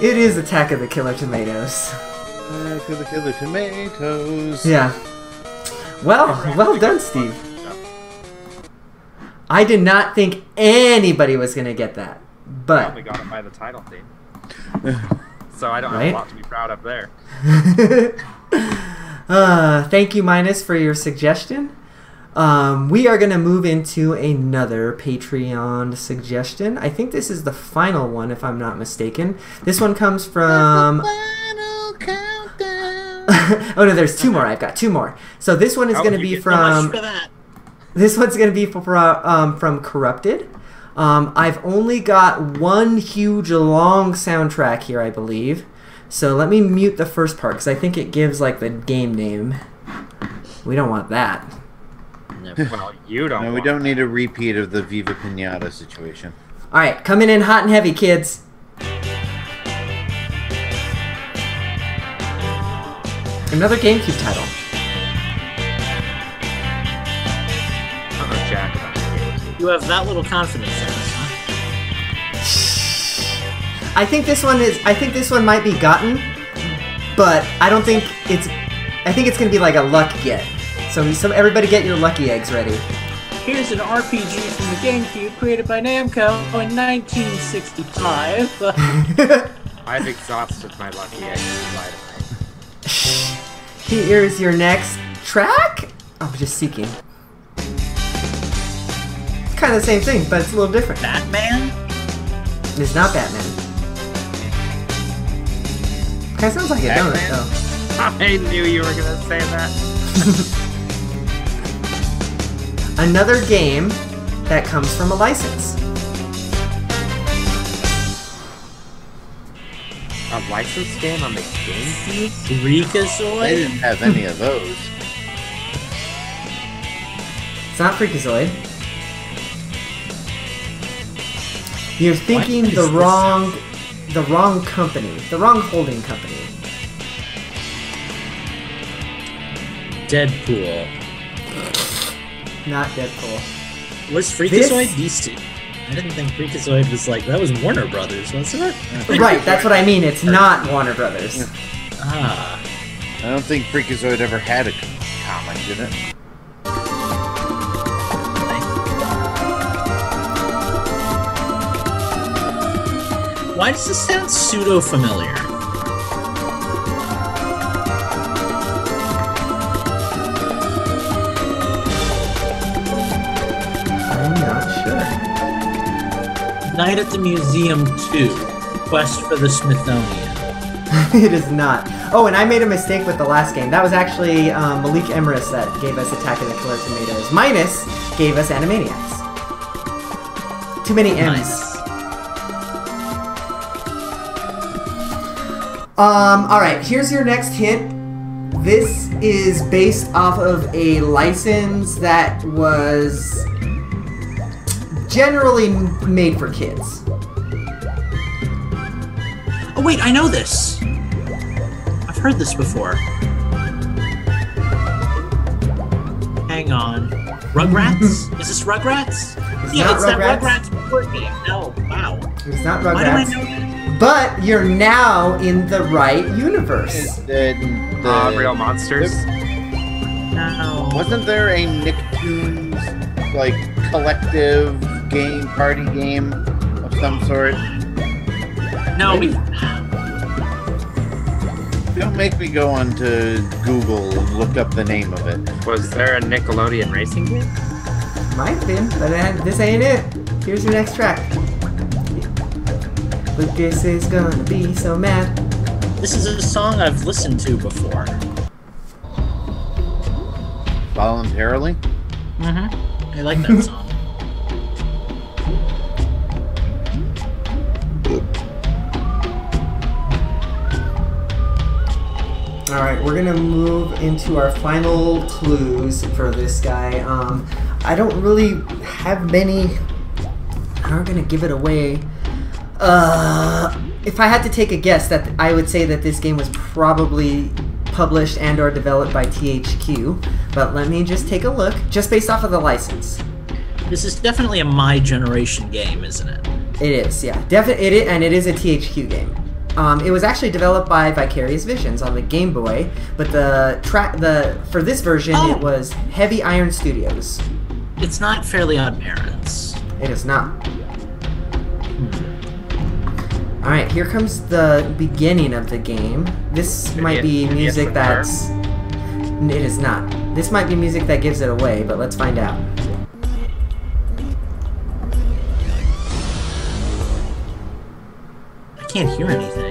It is Attack of the Killer Tomatoes. Uh, killer, killer tomatoes. Yeah. Well, well done, Steve. I did not think anybody was gonna get that, I only but got it by the title theme. so I don't Right? have a lot to be proud of there. uh, thank you, Minus, for your suggestion. Um, we are gonna move into another Patreon suggestion. I think this is the final one, if I'm not mistaken. This one comes from. oh no, there's two more. I've got two more. So this one is going to you be get so so much from for that. this one's going to be for, um, from Corrupted. Um, I've only got one huge long soundtrack here, I believe. So let me mute the first part because I think it gives like the game name. We don't want that. Never. Well, you don't. No, we don't that. need a repeat of the Viva Pinata situation. All right, coming in hot and heavy, kids. Another GameCube title. Uh-oh, Jack, about to give it to you. You have that little confidence in us, huh? I think this one is. I think this one might be gotten, but I don't think it's. I think it's gonna be like a luck get. So, some everybody get your lucky eggs ready. Here's an RPG from the GameCube created by Namco in 1965. I've exhausted my lucky egg supply tonight. Here's your next track. I'm just seeking. It's kind of the same thing, but it's a little different. Batman? It's not Batman. Kind of sounds like it, don't it? Batman? Though. I knew you were gonna say that. Another game that comes from a license. A licensed game on the GameCube? They Freakazoid? They didn't have any of those. It's not Freakazoid. You're thinking the wrong, the wrong company, the wrong holding company. Deadpool. Not Deadpool. Was This- Freakazoid these two? I didn't think Freakazoid was like that was Warner Brothers, wasn't it? Right, that's what I mean. It's not Warner Brothers. Ah. I don't think Freakazoid ever had a comic, did it? Why does this sound pseudo familiar? Night at the Museum 2. Quest for the Smithsonian. it is not. Oh, and I made a mistake with the last game. That was actually um, Malik Emrys that gave us Attack of the Killer Tomatoes. Minus gave us Animaniacs. Too many M's. Nice. Um, alright, here's your next hint. This is based off of a license that was generally made for kids. Oh wait, I know this. I've heard this before. Hang on. Rugrats? Is this Rugrats? It's yeah, not it's that Rugrats. Rugrats board game. No, wow. It's not Why do I Rugrats. know that? But you're now in the right universe. The, the, Uh, Real Monsters. No. Wasn't there a Nicktoons like collective game, party game of some sort? No, we, Don't make me go on to Google and look up the name of it. Was there a Nickelodeon racing game? Might have been, but uh, this ain't it. Here's your next track. Lucas is gonna be so mad. this is a song I've listened to before. Voluntarily? Mm-hmm. I like that song. All right, we're gonna move into our final clues for this guy. Um, I don't really have many. I'm gonna give it away. Uh, if I had to take a guess, that I would say that this game was probably published and or developed by THQ. But let me just take a look, just based off of the license. This is definitely a my generation game, isn't it? It is, yeah, definitely. It is, and it is a THQ game. Um, it was actually developed by Vicarious Visions on the Game Boy, but the track the for this version Oh. it was Heavy Iron Studios. It's not Fairly Odd Parents. It is not. All right, here comes the beginning of the game. This Could might be- be could be a music switcher. that's. It is not. This might be music that gives it away, but let's find out. I can't hear anything.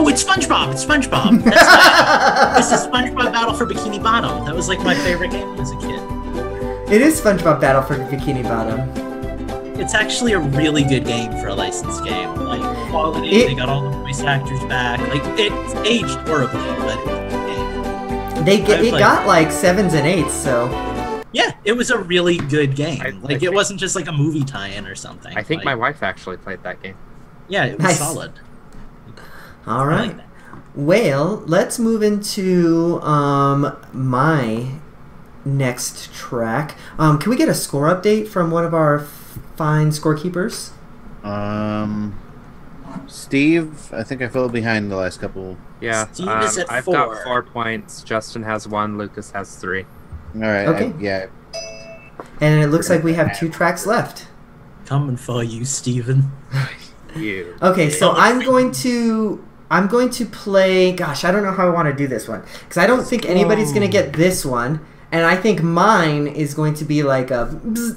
Oh, it's SpongeBob! It's SpongeBob! That's why this is SpongeBob Battle for Bikini Bottom. That was like my favorite game as a kid. It is SpongeBob Battle for Bikini Bottom. It's actually a really good game for a licensed game. Like quality, It- they got all the voice actors back. Like it's aged horribly, but it's a good game. They get it played got like sevens and eights, so Yeah, it was a really good game. I- I like it think- wasn't just like a movie tie-in or something. I think my wife actually played that game. yeah, it was Nice. solid. All I right. like. Well, let's move into um my next track. Um, can we get a score update from one of our fine scorekeepers? Um, Steve, I think I fell behind the last couple. Yeah, Steve um, is at I've four. got four points. Justin has one. Lucas has three. All right. Okay. I, yeah. And it looks like we have two tracks left. Coming for you, Steven. You. Okay, so I'm going to I'm going to play. Gosh, I don't know how I want to do this one because I don't think anybody's going to get hmm. this one, and I think mine is going to be like a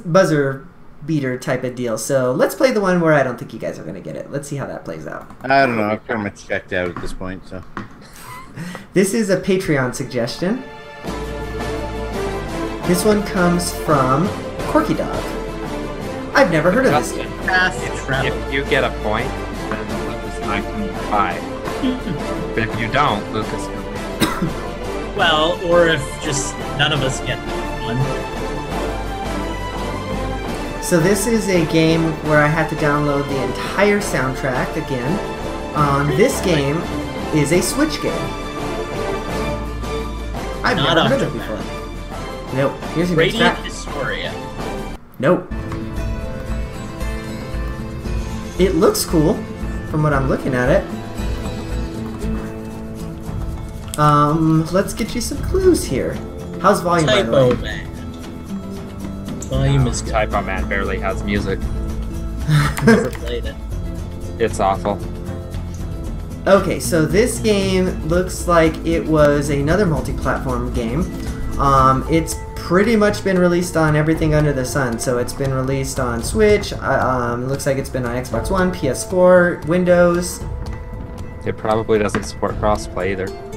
buzzer beater type of deal. So let's play the one where I don't think you guys are going to get it. Let's see how that plays out. I don't know. I've pretty much checked out at this point. So This is a Patreon suggestion. This one comes from Corky Dog. I've never heard of this. Justin, Path if you get a point, then I can five. But if you don't, Lucas can. Well, or if just none of us get one. So this is a game where I had to download the entire soundtrack again. Um, this game is a Switch game. I've Not never heard of it Octopath. before. Nope. Here's your next Radiant track. Historia. Nope. It looks cool from what I'm looking at it. Um, let's get you some clues here. How's volume, by the Typo way? Man. Volume is good. Typoman barely has music. Never played it. It's awful. Okay, so this game looks like it was another multi-platform game. Um, it's pretty much been released on everything under the sun. So it's been released on Switch. Uh, um, looks like it's been on Xbox One, PS4, Windows. It probably doesn't support crossplay either.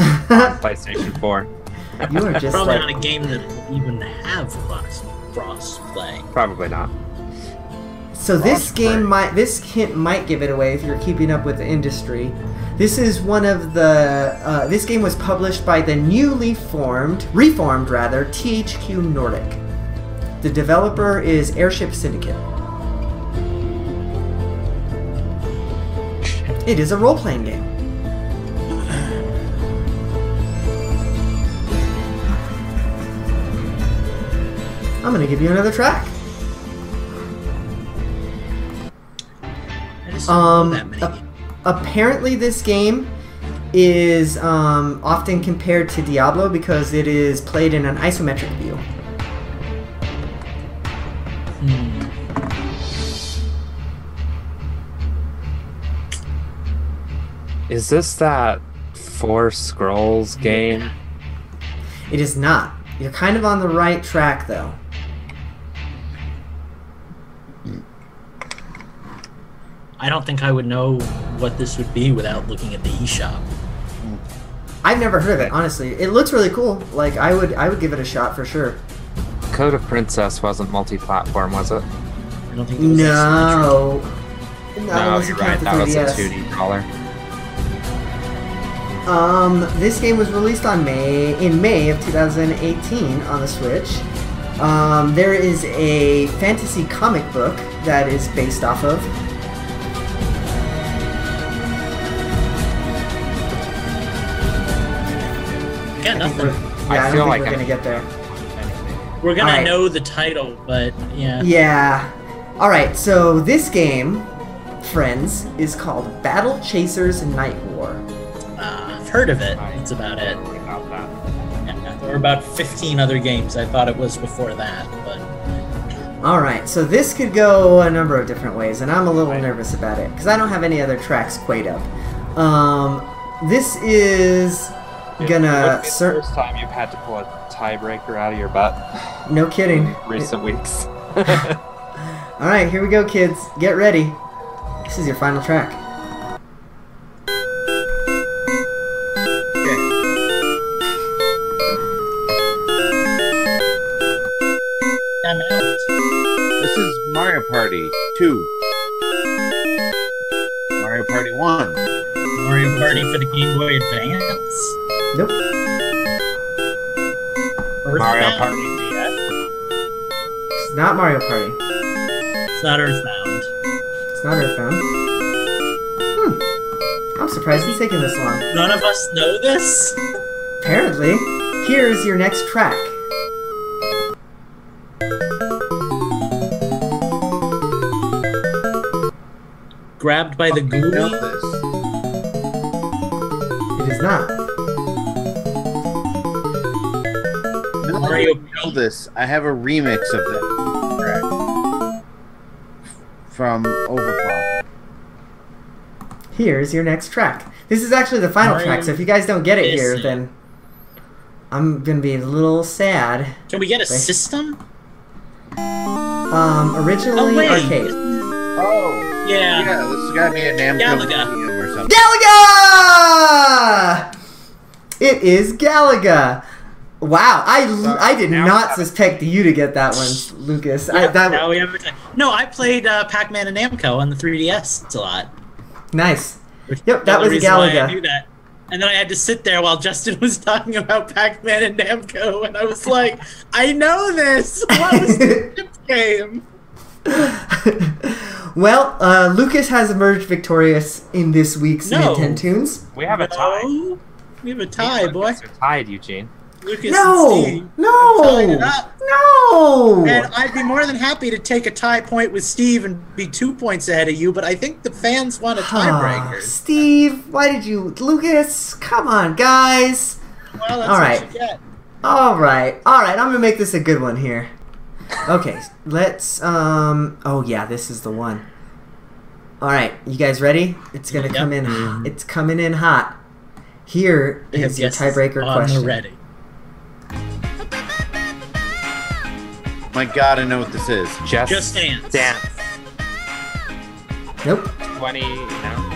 PlayStation 4. you are just Probably like not a game that will even have cross cross play. Probably not. So this Crossplay. game might this hint might give it away if you're keeping up with the industry. This is one of the uh, this game was published by the newly formed reformed rather THQ Nordic. The developer is Airship Syndicate. It is a role-playing game. I'm gonna give you another track. I just don't Um, know that many. uh, apparently, this game is um, often compared to Diablo because it is played in an isometric view. Hmm. Is this that Four Scrolls game? It is not. You're kind of on the right track, though. I don't think I would know what this would be without looking at the eShop. I've never heard of it, honestly. It looks really cool. Like I would, I would give it a shot for sure. Code of Princess wasn't multi-platform, was it? I don't think it was. No. No, No, you you're right. count the That was a 2D brawler. Um, this game was released on May in May of 2018 on the Switch. Um, there is a fantasy comic book that is based off of. Yeah, I think we're, yeah, I, I don't feel think like we're I'm- gonna get there. We're gonna Alright. know the title, but yeah. Yeah. All right. So this game, friends, is called Battle Chasers Night War. Uh, I've heard of it. That's about it. About that. Yeah, there were about 15 other games. I thought it was before that, but All right. So this could go a number of different ways, and I'm a little nervous about it because I don't have any other tracks quite up. Um, this is gonna. It's the first time you've had to pull a tiebreaker out of your butt no kidding. in recent weeks. All right, here we go, kids. Get ready. This is your final track. I'm out. This is Mario Party 2. Mario Party 1. Mario Party for the Game Boy Advance. Nope. Mario Earthbound? Party DS. It's not Mario Party. It's not Earthbound. It's not Earthbound. Hmm. I'm surprised it's taking this long. None of us know this. Apparently, here's your next track. Grabbed by the I Goonie. It is not. Mario I this. I have a remix of that track from Overclock. Here's your next track. This is actually the final Mario track, so if you guys don't get it here, Odyssey. then I'm gonna be a little sad. Can we get a Wait. system? Um, originally Oh wait. arcade. Oh, Yeah. yeah, this has got to be a Namco Galaga. Or something. Galaga! It is Galaga. Wow, I, I did not we have a- suspect you to get that one, Lucas. I, Yeah, that now we have a time. No, I played uh, Pac-Man and Namco on the 3DS a lot. nice. Which Yep, that the was reason I Galaga. knew that. And then I had to sit there while Justin was talking about Pac-Man and Namco, and I was like, I know this. What was the game? well, uh, Lucas has emerged victorious in this week's No. Nintendoons. We have a tie. No, we have a tie, boy. We're tied, Eugene. Lucas No, and Steve. no, up. no. And I'd be more than happy to take a tie point with Steve and be two points ahead of you, but I think the fans want a tiebreaker. Steve, why did you, Lucas? Come on, guys. Well, that's All what right. you get. All right, all right. I'm gonna make this a good one here. Okay, let's. Um. Oh yeah, this is the one. All right, you guys ready? It's gonna Yep. come in. It's coming in hot. Here is your tiebreaker on question. ready. My God, I know what this is. Just, Just Dance. Dance. Nope. 20, no.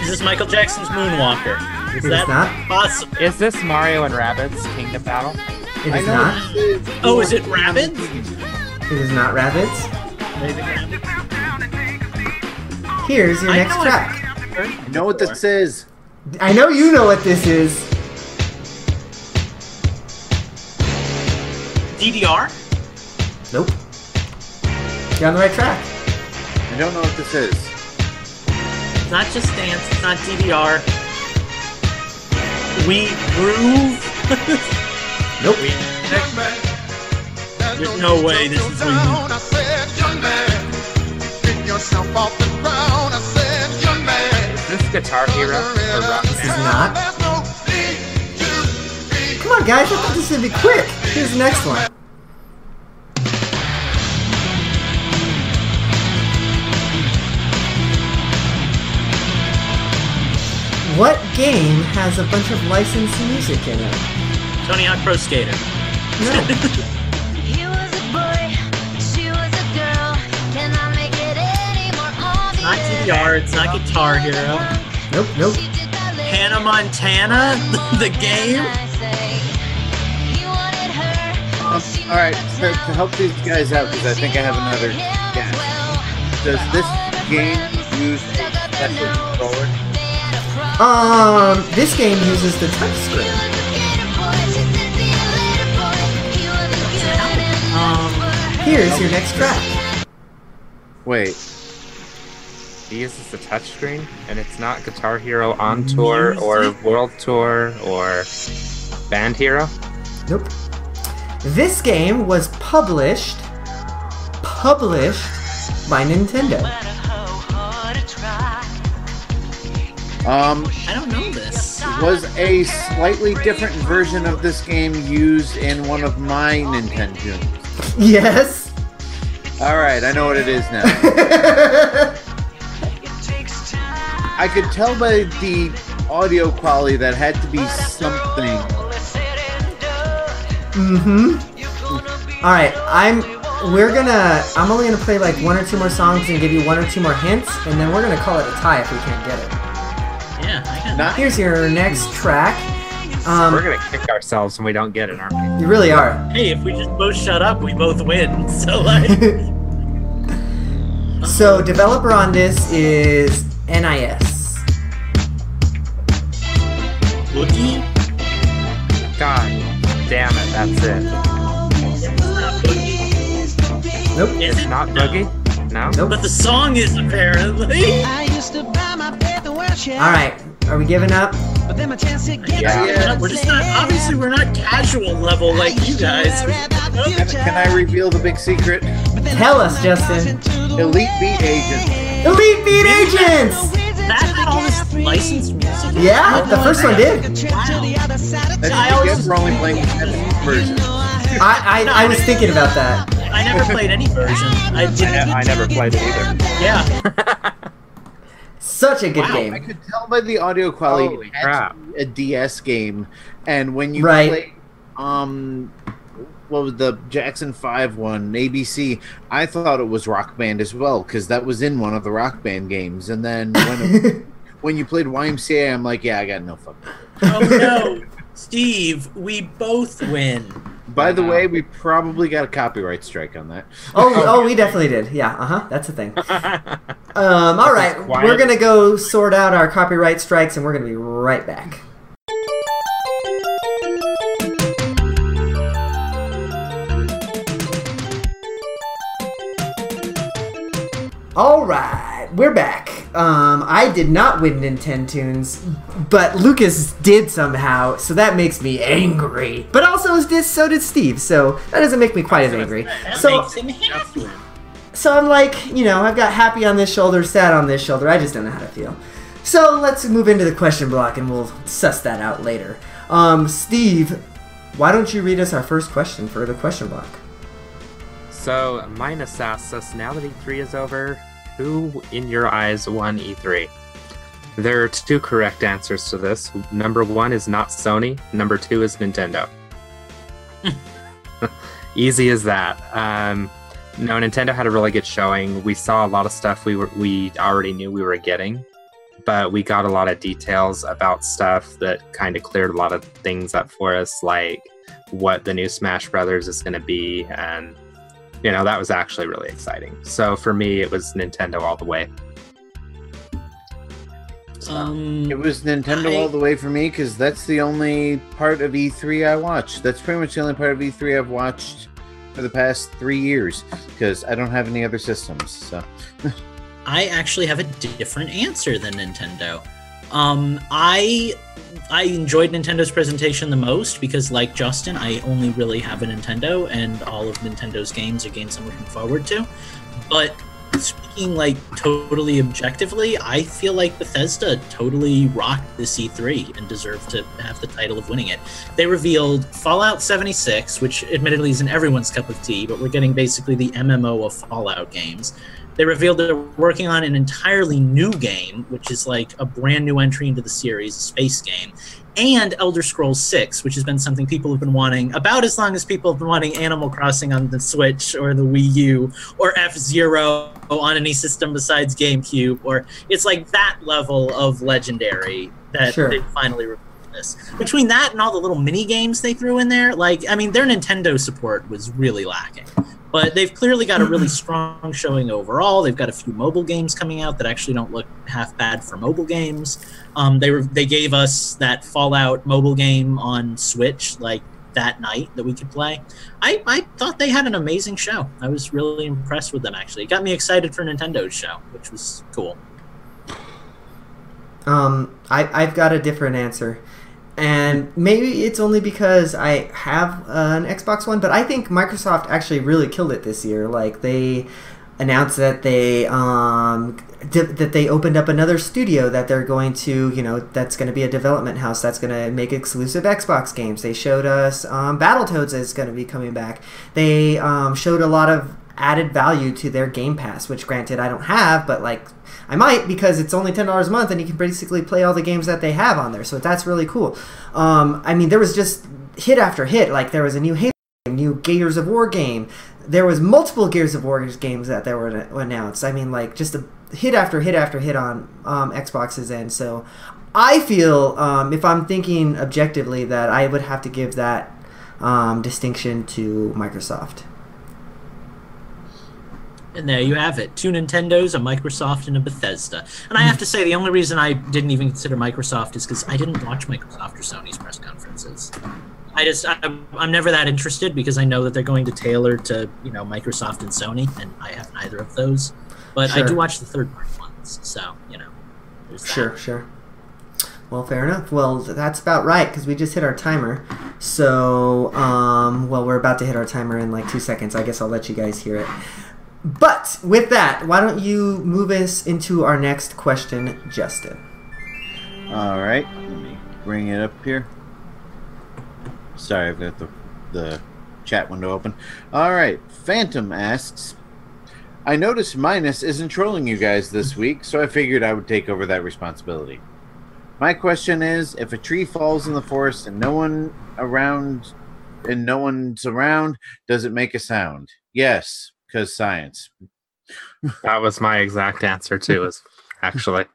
Is this Michael Jackson's Moonwalker? Is It is that not. possible? Is this Mario and Rabbids Kingdom Battle? It I is know not. what this is. Oh, is it Rabbids? It is not rabbits. Here's your I next know track. I know what this is. I know you know what this is. DDR? Nope. You're on the right track. I don't know what this is. It's not just dance, it's not DDR. We groove. Nope. We There's no way this is what you mean. Is this Guitar Hero or Rock This is not. Come on, guys. I thought this would be quick. Here's the next one. What game has a bunch of licensed music in it? Tony Hawk Pro Skater. No. He was a boy, she was a girl. Can I make it any more obvious? Not DDR, it's not Guitar Hero. nope, nope. She did that later. Hannah Montana, the game. Um, all right, to, to help these guys out, because I think I have another guess. Does this game use a special controller? Um, this game uses the touchscreen. Um, Here's your next track. Wait, He uses the touchscreen, and it's not Guitar Hero on tour or World Tour or Band Hero. Nope. This game was published published by Nintendo. um, I don't know this. was a slightly different version of this game used in one of my Nintendo? Yes. All right, I know what it is now. I could tell by the audio quality that had to be something. Mm-hmm. All right, I'm we're gonna I'm only gonna play like one or two more songs and give you one or two more hints, and then we're gonna call it a tie if we can't get it. Yeah, I got Not Here's your next track. We're Um, gonna kick ourselves when we don't get it, aren't we? you really are. Hey, if we just both shut up, we both win. So like, so developer on this is NIS. Boogie. God damn it, that's it. Nope. Is It's it? not No. Boogie? No? Nope. But the song is apparently. All right. Are we giving up? Yeah. Yeah. We're just not. Obviously, we're not casual level like you guys. Can, can I reveal the big secret? Tell us, Justin. Elite Beat Agent. Elite Beat Agents. That had all this licensed music. Yeah, the first one did. That's I what you always- get for only playing the Japanese version. I, I I was thinking about that. I never played any version. I I, didn't. ne- I never played it either. Yeah. Such a good Wow, I could tell by the audio quality Holy crap. a DS game, and when you Right. play, um, what was the Jackson Five one ABC? I thought it was Rock Band as well because that was in one of the Rock Band games. And then when when you played YMCA, I'm like, yeah, I got no fucking. Oh no, Steve, we both win. By the way, we probably got a copyright strike on that. Oh, oh, we definitely did. Yeah, uh huh. That's a thing. Um, all right, we're gonna go sort out our copyright strikes, and we're gonna be right back. All right, we're back. Um, I did not win Nintendoons, but Lucas did somehow, so that makes me angry. But also, did so did Steve, so that doesn't make me quite as angry. That So, makes him happy. so I'm like, you know, I've got happy on this shoulder, sad on this shoulder. I just don't know how to feel. So let's move into the question block and we'll suss that out later. Um, Steve, why don't you read us our first question for the question block? So, Minus asks us now that E3 is over, who in your eyes won E3? There are two correct answers to this. Number one is not Sony, number two is Nintendo. Easy as that. Um, no, Nintendo had a really good showing. We saw a lot of stuff we were we already knew we were getting, but we got a lot of details about stuff that kind of cleared a lot of things up for us, like what the new Smash Brothers is going to be, and you know that was actually really exciting. So for me, it was Nintendo all the way. So, Um, It was Nintendo I- all the way for me because that's the only part of E3 I watched. That's pretty much the only part of E3 I've watched for the past three years because I don't have any other systems. So I actually have a different answer than Nintendo. Um, I I enjoyed Nintendo's presentation the most because, like Justin, I only really have a Nintendo, and all of Nintendo's games are games I'm looking forward to. But speaking like totally objectively, I feel like Bethesda totally rocked this E3 and deserved to have the title of winning it. They revealed Fallout 76, which admittedly isn't everyone's cup of tea, but we're getting basically the MMO of Fallout games. They revealed they're working on an entirely new game, which is like a brand new entry into the series, a space game, and Elder Scrolls 6, which has been something people have been wanting about as long as people have been wanting Animal Crossing on the Switch or the Wii U or F Zero on any system besides GameCube, or it's like that level of legendary that Sure. they finally revealed this. Between that and all the little mini games they threw in there, like I mean, their Nintendo support was really lacking. But they've clearly got a really strong showing overall. They've got a few mobile games coming out that actually don't look half bad for mobile games. Um, they were they gave us that Fallout mobile game on Switch like that night that we could play. I, I thought they had an amazing show. I was really impressed with them actually. It got me excited for Nintendo's show, which was cool. Um, I, I've got a different answer. And maybe it's only because I have an Xbox One, but I think Microsoft actually really killed it this year. Like they announced that they um, that they opened up another studio that they're going to, you know, that's going to be a development house that's going to make exclusive Xbox games. They showed us um, Battletoads is going to be coming back. They um, showed a lot of added value to their Game Pass, which granted I don't have, but like I might because it's only ten dollars a month and you can basically play all the games that they have on there. So that's really cool. Um, I mean, there was just hit after hit. Like there was a new Halo game, new Gears of War game. There was multiple Gears of War games that they were announced. I mean, like just a hit after hit after hit on um, Xbox's end. So I feel, um, if I'm thinking objectively, that I would have to give that um, distinction to Microsoft. And there you have it. Two Nintendos, a Microsoft, and a Bethesda. And I have to say, the only reason I didn't even consider Microsoft is because I didn't watch Microsoft or Sony's press conferences. I just, I, I'm never that interested because I know that they're going to tailor to, you know, Microsoft and Sony, and I have neither of those. But I do watch the third party ones, so, you know. Sure, sure. Well, fair enough. Well, that's about right because we just hit our timer. So, um, well, we're about to hit our timer in like two seconds. I guess I'll let you guys hear it. But with that, why don't you move us into our next question, Justin? All right, let me bring it up here. Sorry, I've got the the chat window open. All right, Phantom asks, I noticed Minus isn't trolling you guys this week, so I figured I would take over that responsibility. My question is, if a tree falls in the forest and no one around and no one's around, does it make a sound? Yes, because science. That was my exact answer too. Is actually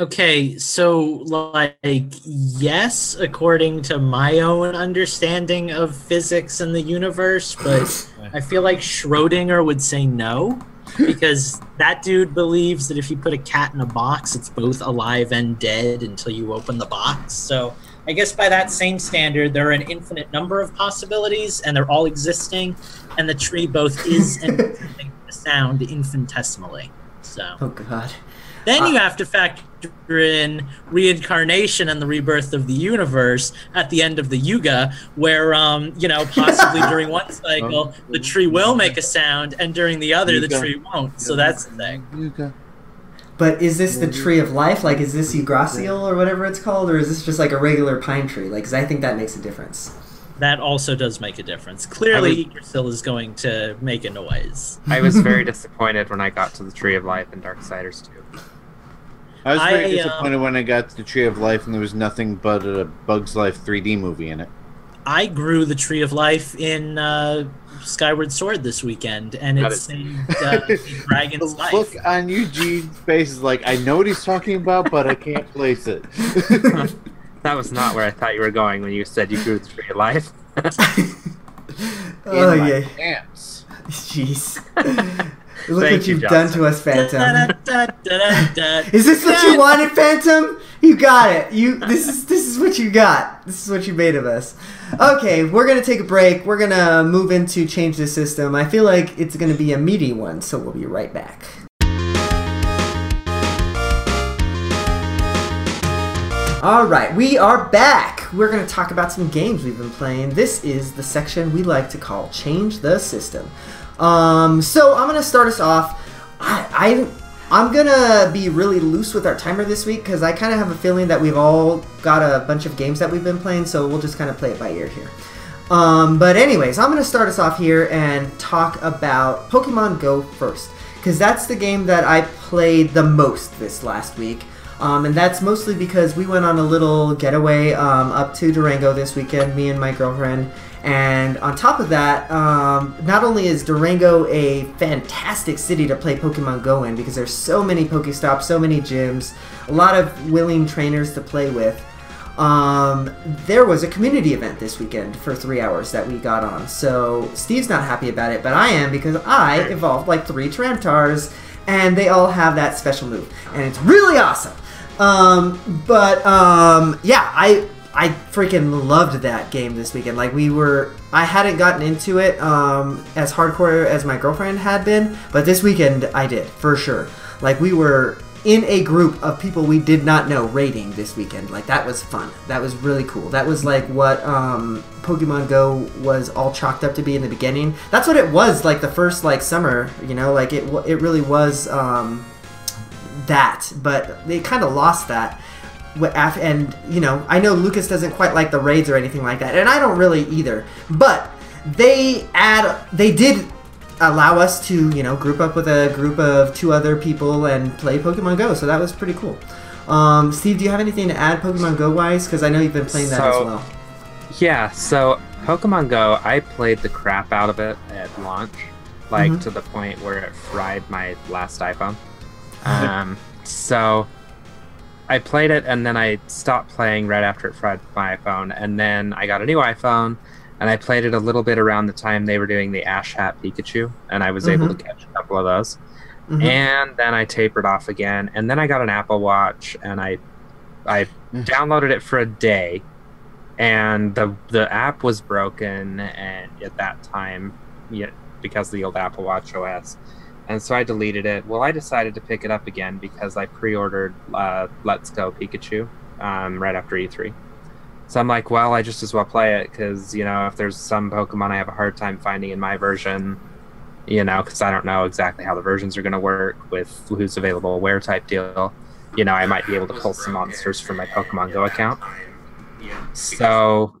Okay, so like yes, according to my own understanding of physics and the universe, but I feel like Schrodinger would say no because that dude believes that if you put a cat in a box, it's both alive and dead until you open the box. So I guess by that same standard, there are an infinite number of possibilities, and they're all existing, and the tree both is and doesn't make a sound infinitesimally. So. Oh God. Then you have to factor in reincarnation and the rebirth of the universe at the end of the Yuga, where, um, you know, possibly during one cycle the tree will make a sound, and during the other the tree won't. So that's the thing. You go. But is this the tree of life? Like, is this Yggdrasil or whatever it's called, or is this just like a regular pine tree? Like, 'cause I think that makes a difference. That also does make a difference. Clearly, Yggdrasil is going to make a noise. I was very disappointed when I got to the Tree of Life in Darksiders 2. I was very I, um, disappointed when I got to the Tree of Life and there was nothing but a Bugs Life 3D movie in it. I grew the tree of life in uh, Skyward Sword this weekend, and That it is- saved uh, the dragon's The life. look on Eugene's face is like, I know what he's talking about, but I can't place it. That was not where I thought you were going when you said you grew the Tree of Life. oh my yeah, pants. jeez. Look Thank what you, you've done to us, Phantom. Is this what you wanted, Phantom? You got it. You this is this is what you got. This is what you made of us. Okay, we're gonna take a break. We're gonna move into change the system. I feel like it's gonna be a meaty one, so we'll be right back. All right, we are back. We're going to talk about some games we've been playing. This is the section we like to call Change the System. Um, so I'm to start us off. I, I I'm gonna be really loose with our timer this week because I kind of have a feeling that we've all got a bunch of games that we've been playing, so we'll just kind of play it by ear here. Um, but anyways, I'm gonna start us off here and talk about Pokemon Go first because that's the game that I played the most this last week. Um, and that's mostly because we went on a little getaway um, up to Durango this weekend, me and my girlfriend. And on top of that, um, not only is Durango a fantastic city to play Pokemon Go in because there's so many Pokestops, so many gyms, a lot of willing trainers to play with. Um, there was a community event this weekend for three hours that we got on. So Steve's not happy about it, but I am because I evolved like three Tyranitars, and they all have that special move, and it's really awesome. Um, but um, yeah, I I freaking loved that game this weekend. Like we were, I hadn't gotten into it um, as hardcore as my girlfriend had been, but this weekend I did for sure. Like we were in a group of people we did not know raiding this weekend. Like that was fun. That was really cool. That was like what um, Pokemon Go was all chalked up to be in the beginning. That's what it was like the first like summer. You know, like it it really was um, that, but they kind of lost that. And you know, I know Lucas doesn't quite like the raids or anything like that, and I don't really either. But they add, they did allow us to you know group up with a group of two other people and play Pokemon Go. So that was pretty cool. Um, Steve, do you have anything to add Pokemon Go wise? Because I know you've been playing that as well. Yeah, so Pokemon Go, I played the crap out of it at launch, like Mhm. to the point where it fried my last iPhone. Um, so I played it and then I stopped playing right after it fried my iPhone, and then I got a new iPhone and I played it a little bit around the time they were doing the Ash Hat Pikachu, and I was able to catch a couple of those. Mhm. And then I tapered off again, and then I got an Apple Watch, and I I downloaded it for a day, and the the app was broken, and at that time, yeah, because of the old Apple Watch OS, and so I deleted it. Well, I decided to pick it up again because I pre-ordered uh, Let's Go Pikachu um, right after E3. So I'm like, well, I just as well play it because you know if there's some Pokemon I have a hard time finding in my version, you know, because I don't know exactly how the versions are going to work with who's available where type deal. You know, I might be able to pull some monsters from my Pokemon Go account. So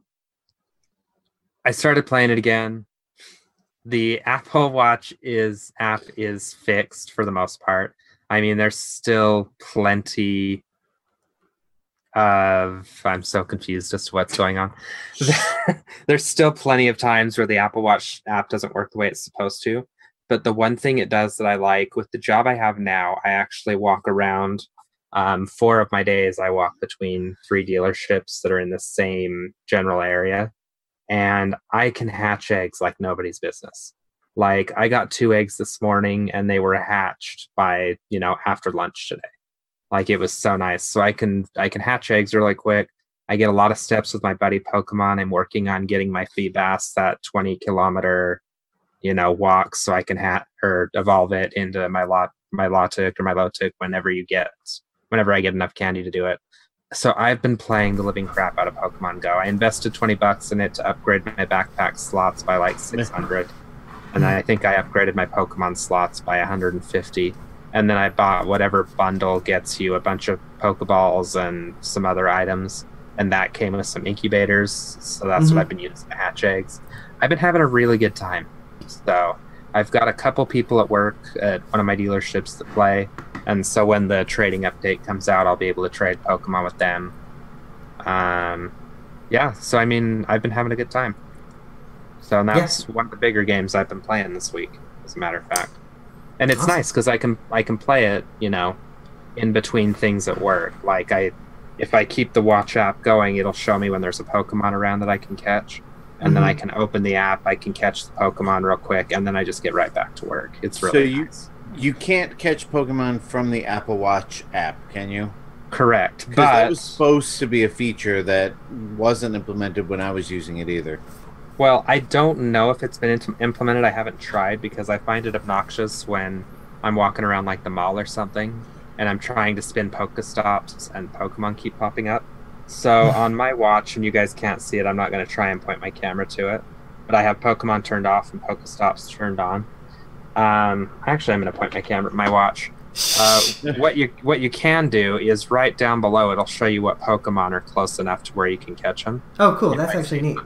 I started playing it again. The Apple Watch is app is fixed for the most part. I mean, there's still plenty of I'm so confused as to what's going on. there's still plenty of times where the Apple Watch app doesn't work the way it's supposed to. But the one thing it does that I like with the job I have now, I actually walk around um, four of my days i walk between three dealerships that are in the same general area and i can hatch eggs like nobody's business. Like i got two eggs this morning and they were hatched by you know after lunch today. Like it was so nice. So i can i can hatch eggs really quick. I get a lot of steps with my buddy pokemon. I'm working on getting my Feebas that 20 kilometer you know walk so i can hat or evolve it into my lot my Lawtic or my Lotic whenever you get whenever I get enough candy to do it. So I've been playing the living crap out of Pokemon Go. I invested 20 bucks in it to upgrade my backpack slots by like 600. and I think I upgraded my Pokemon slots by 150. And then I bought whatever bundle gets you a bunch of Pokeballs and some other items. And that came with some incubators. So that's Mhm. what I've been using to hatch eggs. I've been having a really good time. So I've got a couple people at work at one of my dealerships that play. And so when the trading update comes out, I'll be able to trade Pokemon with them. Um, yeah, so I mean, I've been having a good time. So that's one of the bigger games I've been playing this week, as a matter of fact. And it's Awesome. nice because I can I can play it, you know, in between things at work. Like I, if I keep the watch app going, it'll show me when there's a Pokemon around that I can catch, and then I can open the app, I can catch the Pokemon real quick, and then I just get right back to work. It's So really you- nice. You can't catch Pokemon from the Apple Watch app, can you? correct, Because that was supposed to be a feature that wasn't implemented when I was using it either. Well, I don't know if it's been int- implemented. I haven't tried because I find it obnoxious when I'm walking around like the mall or something and I'm trying to spin Pokestops and Pokemon keep popping up. So on my watch, and you guys can't see it, I'm not going to try and point my camera to it, but I have Pokemon turned off and Pokestops turned on. Um, actually, I'm going to point my camera, my watch. Uh, what you what you can do is right down below. It'll show you what Pokemon are close enough to where you can catch them. Oh, cool. If That's I actually see- neat.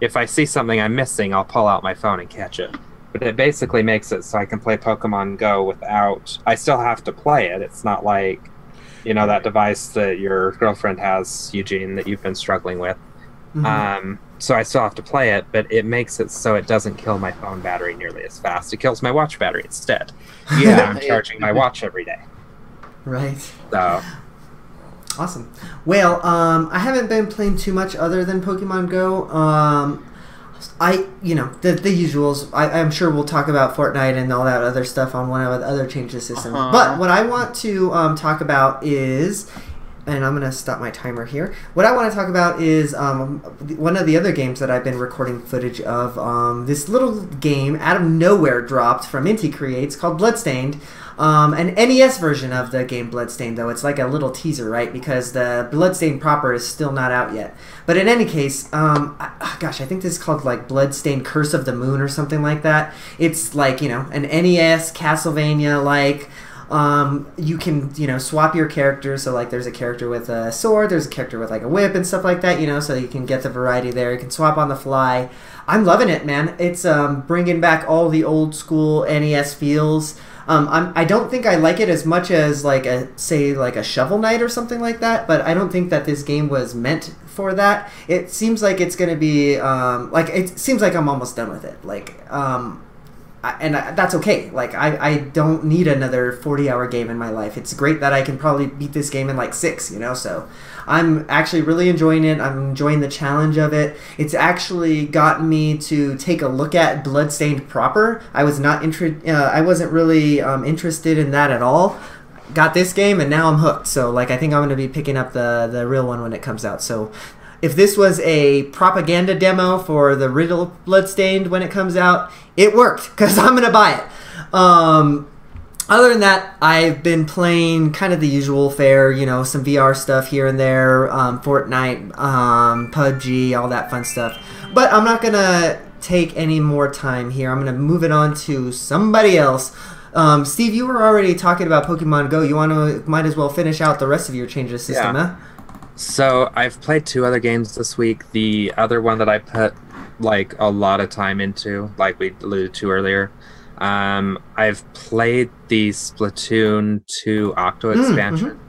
If I see something I'm missing, I'll pull out my phone and catch it. But it basically makes it so I can play Pokemon Go without. I still have to play it. It's not like, you know, that device that your girlfriend has, Eugene, that you've been struggling with. Mhm. Um, so I still have to play it, but it makes it so it doesn't kill my phone battery nearly as fast. It kills my watch battery instead. Yeah, I'm charging my watch every day. right. So Awesome. Well, um, I haven't been playing too much other than Pokemon Go. Um, I, you know, the, the usuals. I, I'm sure we'll talk about Fortnite and all that other stuff on one of the other changes system. Uh-huh. But what I want to um, talk about is, and I'm going to stop my timer here. What I want to talk about is um, one of the other games that I've been recording footage of. Um, this little game out of nowhere dropped from Inti Creates called Bloodstained. Um, an NES version of the game Bloodstained, though. It's like a little teaser, right? Because the Bloodstained proper is still not out yet. But in any case, um, I, ah, gosh, I think this is called like Bloodstained Curse of the Moon or something like that. It's like, you know, an NES Castlevania like. Um, you can, you know, swap your characters. So, like, there's a character with a sword, there's a character with like a whip and stuff like that, you know, so you can get the variety there. You can swap on the fly. I'm loving it, man. It's um, bringing back all the old school NES feels. Um, I'm, I don't think I like it as much as like a say like a Shovel Knight or something like that. But I don't think that this game was meant for that. It seems like it's gonna be um, like it seems like I'm almost done with it. Like um, And I, that's okay. Like I, I don't need another 40 hour game in my life. It's great that I can probably beat this game in like six. You know, so I'm actually really enjoying it. I'm enjoying the challenge of it. It's actually gotten me to take a look at Bloodstained proper. I was not interested. Uh, I wasn't really um, interested in that at all. Got this game and now I'm hooked. So like I think I'm to be picking up the the real one when it comes out. So if this was a propaganda demo for the Riddle Bloodstained when it comes out, it worked because I'm going to buy it. Um, other than that, I've been playing kind of the usual fare, you know, some VR stuff here and there, um, Fortnite, um, PUBG, all that fun stuff. But I'm not gonna take any more time here. I'm gonna move it on to somebody else. Um, Steve, you were already talking about Pokemon Go. You want to might as well finish out the rest of your changes system, Yeah. huh? So I've played two other games this week. The other one that I put like a lot of time into, like we alluded to earlier. Um, I've played the Splatoon 2 Octo Mm, expansion.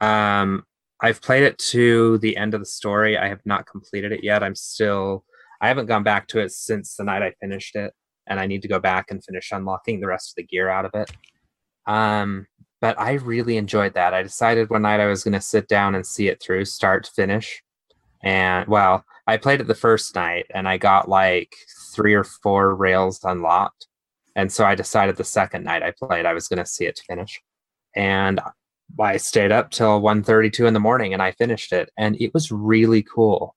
Um, I've played it to the end of the story. I have not completed it yet. I'm still I haven't gone back to it since the night I finished it, and I need to go back and finish unlocking the rest of the gear out of it. Um, but I really enjoyed that. I decided one night I was going to sit down and see it through, start to finish. And well, I played it the first night and I got like three or four rails unlocked. And so I decided the second night I played I was going to see it to finish. And I stayed up till 1:32 in the morning and I finished it and it was really cool.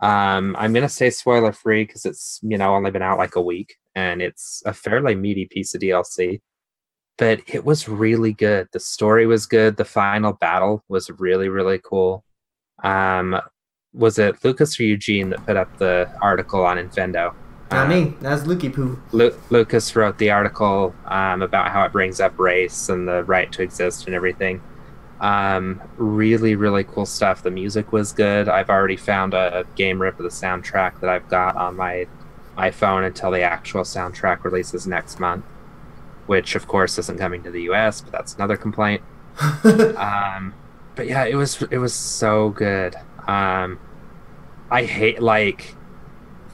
Um, I'm going to say spoiler free cuz it's, you know, only been out like a week and it's a fairly meaty piece of DLC but it was really good. The story was good. The final battle was really, really cool. Um, was it Lucas or Eugene that put up the article on Infendo? Not Uh, me. That's Lukey Poo. Lu- Lucas wrote the article um, about how it brings up race and the right to exist and everything. Um, really, really cool stuff. The music was good. I've already found a game rip of the soundtrack that I've got on my iPhone until the actual soundtrack releases next month, which of course isn't coming to the US, but that's another complaint. um, but yeah, it was it was so good. Um, I hate like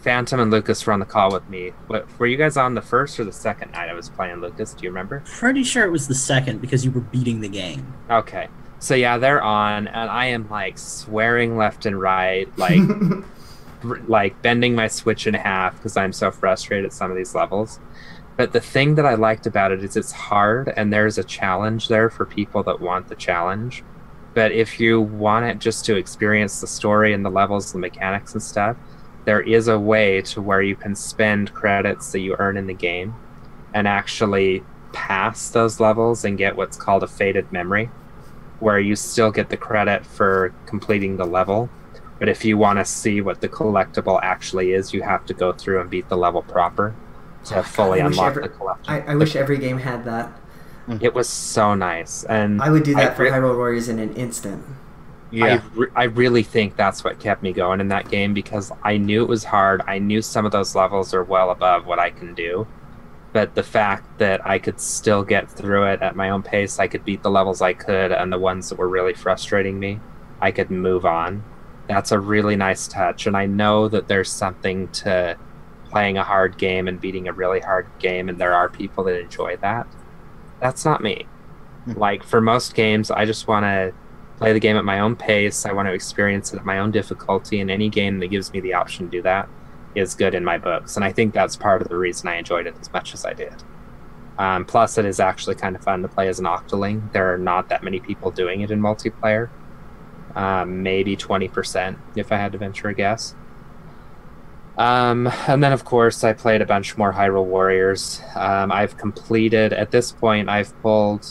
Phantom and Lucas were on the call with me. What were you guys on the first or the second night I was playing Lucas? Do you remember? Pretty sure it was the second because you were beating the game. Okay. So yeah, they're on and I am like swearing left and right, like like bending my switch in half because I'm so frustrated at some of these levels. But the thing that I liked about it is it's hard and there's a challenge there for people that want the challenge. But if you want it just to experience the story and the levels, the mechanics and stuff, there is a way to where you can spend credits that you earn in the game and actually pass those levels and get what's called a faded memory. where you still get the credit for completing the level. But if you want to see what the collectible actually is, you have to go through and beat the level proper to fully I wish unlock every- the collection. I, I wish every game had that. Mm-hmm. It was so nice, and I would do that for re- Hyrule Warriors in an instant. Yeah. I, re- I really think that's what kept me going in that game because I knew it was hard. I knew some of those levels are well above what I can do. But the fact that I could still get through it at my own pace, I could beat the levels I could, and the ones that were really frustrating me, I could move on. That's a really nice touch. And I know that there's something to playing a hard game and beating a really hard game, and there are people that enjoy that. That's not me. Like, for most games, I just want to play the game at my own pace. I want to experience it at my own difficulty, and any game that gives me the option to do that is good in my books. And I think that's part of the reason I enjoyed it as much as I did. Um, plus, it is actually kind of fun to play as an Octoling. There are not that many people doing it in multiplayer. Um, maybe 20%, if I had to venture a guess. Um, and then, of course, I played a bunch more Hyrule Warriors. Um, I've completed, at this point, I've pulled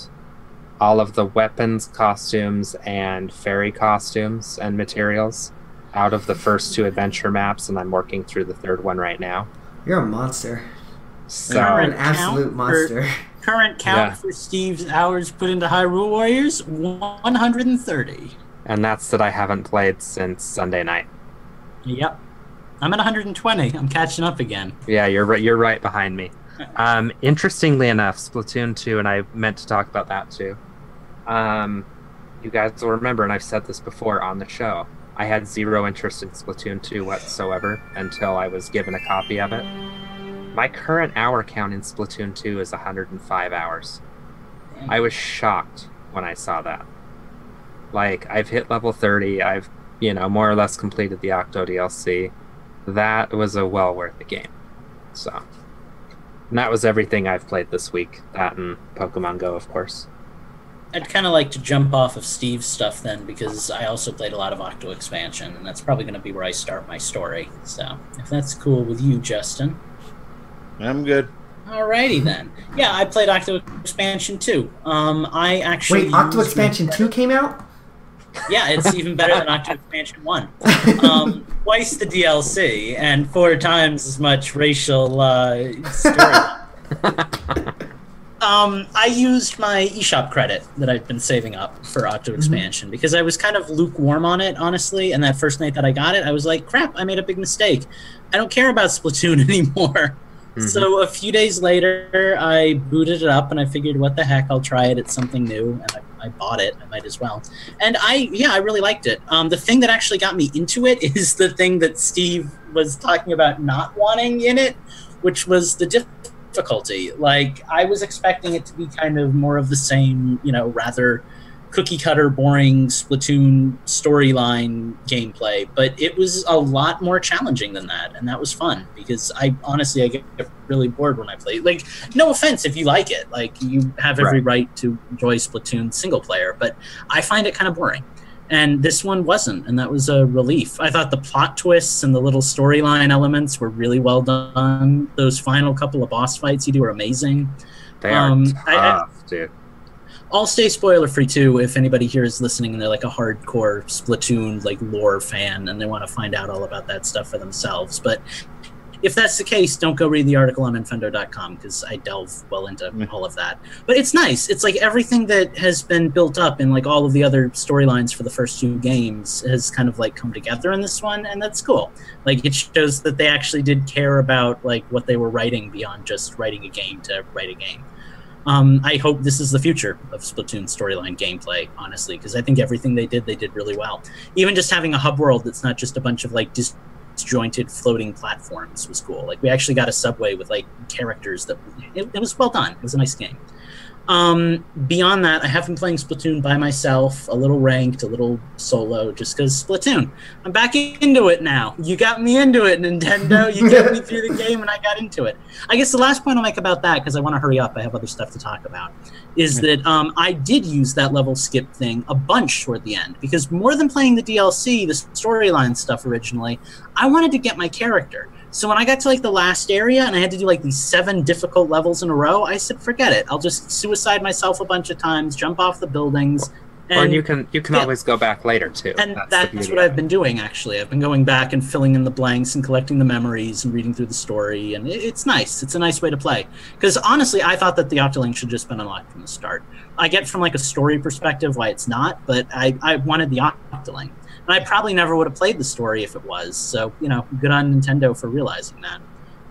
all of the weapons, costumes, and fairy costumes and materials out of the first two adventure maps, and I'm working through the third one right now. You're a monster. So, You're an absolute count monster. Current count Yeah. for Steve's hours put into Hyrule Warriors 130. and that's that I haven't played since Sunday night. Yep. I'm at 120. I'm catching up again. Yeah, you're right. You're right behind me. Um, interestingly enough, Splatoon 2, and I meant to talk about that too. Um, you guys will remember, and I've said this before on the show. I had zero interest in Splatoon 2 whatsoever until I was given a copy of it. My current hour count in Splatoon 2 is 105 hours. I was shocked when I saw that. Like, I've hit level 30, I've, you know, more or less completed the Octo DLC. That was a well worth a game. So, and that was everything I've played this week. That and Pokemon Go, of course. I'd kind of like to jump off of Steve's stuff then, because I also played a lot of Octo Expansion, and that's probably going to be where I start my story. So, if that's cool with you, Justin. I'm good. Alrighty then. Yeah, I played Octo Expansion too. Um, I actually Wait, Octo Expansion 2 came out? Yeah, it's even better than Octo Expansion One. Um, twice the DLC and four times as much racial uh, story. Um, I used my eShop credit that I've been saving up for Octo Expansion because I was kind of lukewarm on it, honestly. And that first night that I got it, I was like, crap, I made a big mistake. I don't care about Splatoon anymore. So a few days later, I booted it up and I figured, what the heck, I'll try it. It's something new. And I, I bought it. I might as well. And I, yeah, I really liked it. Um, the thing that actually got me into it is the thing that Steve was talking about not wanting in it, which was the difficulty. Like, I was expecting it to be kind of more of the same, you know, rather cookie cutter, boring Splatoon storyline gameplay, but it was a lot more challenging than that, and that was fun because I honestly I get really bored when I play. Like, no offense if you like it, like you have every right, to enjoy Splatoon single player, but I find it kind of boring. And this one wasn't, and that was a relief. I thought the plot twists and the little storyline elements were really well done. Those final couple of boss fights you do are amazing. They are Um, tough, I- dude. I'll stay spoiler free too if anybody here is listening and they're like a hardcore Splatoon like lore fan and they want to find out all about that stuff for themselves. But if that's the case, don't go read the article on Infendo.com because I delve well into mm. all of that. But it's nice. It's like everything that has been built up in like all of the other storylines for the first two games has kind of like come together in this one, and that's cool. Like it shows that they actually did care about like what they were writing beyond just writing a game to write a game. Um, I hope this is the future of Splatoon storyline gameplay, honestly, because I think everything they did, they did really well. Even just having a hub world that's not just a bunch of like disjointed floating platforms was cool. Like we actually got a subway with like characters that it, it was well done. It was a nice game. Um, beyond that, I have been playing Splatoon by myself, a little ranked, a little solo, just because Splatoon. I'm back into it now. You got me into it, Nintendo. You got me through the game, and I got into it. I guess the last point I'll make about that, because I want to hurry up, I have other stuff to talk about, is that um, I did use that level skip thing a bunch toward the end, because more than playing the DLC, the storyline stuff originally, I wanted to get my character. So when I got to like the last area and I had to do like these seven difficult levels in a row, I said, forget it. I'll just suicide myself a bunch of times, jump off the buildings, Or you can you can yeah. always go back later too. and the that's, what I've been doing actually. I've been going back and filling in the blanks and collecting the memories and reading through the story, and it, it's nice. It's a nice way to play. Because honestly, I thought that the Octoling should just been unlocked from the start. I get from like a story perspective why it's not, but I, I wanted the Octoling, and I probably never would have played the story if it was. So you know, good on Nintendo for realizing that.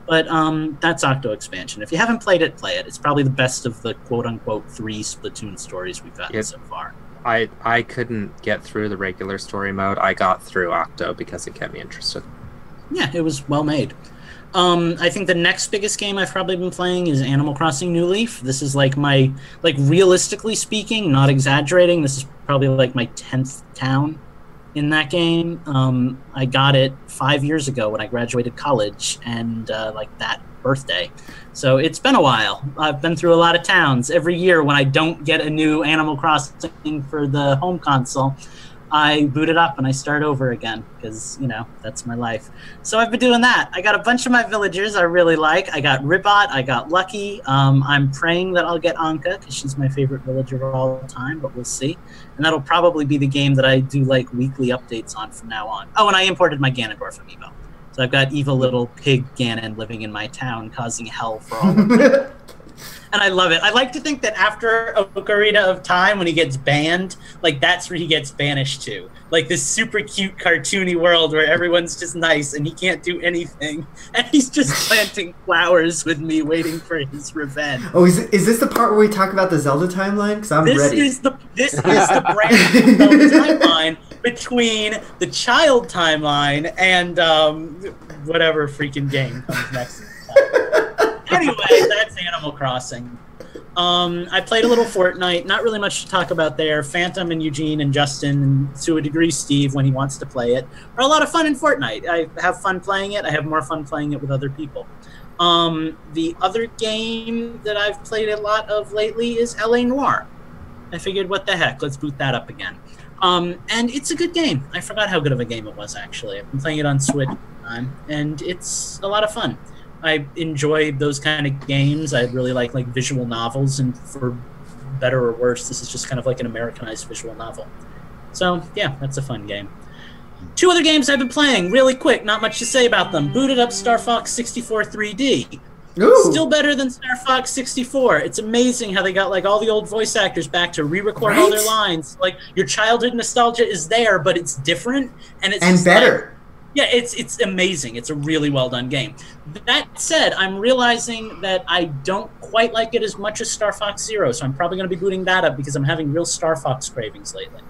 But um, that's Octo expansion. If you haven't played it, play it. It's probably the best of the quote unquote three Splatoon stories we've gotten Yep. so far. I I couldn't get through the regular story mode. I got through Octo because it kept me interested. yeah, it was well made. Um, I think the next biggest game I've probably been playing is Animal Crossing New Leaf. This is like my, like realistically speaking, not exaggerating, this is probably like my tenth town in that game. Um, I got it five years ago when I graduated college, and uh, like that birthday. So it's been a while. I've been through a lot of towns. Every year when I don't get a new Animal Crossing for the home console, I boot it up and I start over again because you know that's my life. So I've been doing that. I got a bunch of my villagers I really like. I got Ribbot. I got Lucky. Um, I'm praying that I'll get Ankha because she's my favorite villager of all time, but we'll see. And that'll probably be the game that I do like weekly updates on from now on. Oh, and I imported my Ganondorf amiibo. So I've got evil little pig Ganon living in my town, causing hell for all of. and I love it. I like to think that after Ocarina of Time, when he gets banned, like that's where he gets banished to, like this super cute cartoony world where everyone's just nice and he can't do anything, and he's just planting flowers with me, waiting for his revenge. Oh, is, is this the part where we talk about the Zelda timeline? Because I'm This ready. is the this is the brand new timeline between the child timeline and um, whatever freaking game comes next. Anyway, that's Animal Crossing. Um, I played a little Fortnite. Not really much to talk about there. Phantom and Eugene and Justin, and to a degree Steve, when he wants to play it, are a lot of fun in Fortnite. I have fun playing it. I have more fun playing it with other people. Um, the other game that I've played a lot of lately is LA Noire. I figured, what the heck, let's boot that up again. Um, and it's a good game. I forgot how good of a game it was, actually. I've been playing it on Switch and it's a lot of fun. I enjoy those kind of games. I really like like visual novels, and for better or worse, this is just kind of like an Americanized visual novel. So yeah, that's a fun game. Two other games I've been playing, really quick, not much to say about them. Booted up Star Fox 64 3D. Ooh. Still better than Star Fox 64. It's amazing how they got like all the old voice actors back to re-record all their lines. Like your childhood nostalgia is there, but it's different and it's and just like- better. Yeah, it's it's amazing. It's a really well done game. That said, I'm realizing that I don't quite like it as much as Star Fox Zero, so I'm probably going to be booting that up because I'm having real Star Fox cravings lately.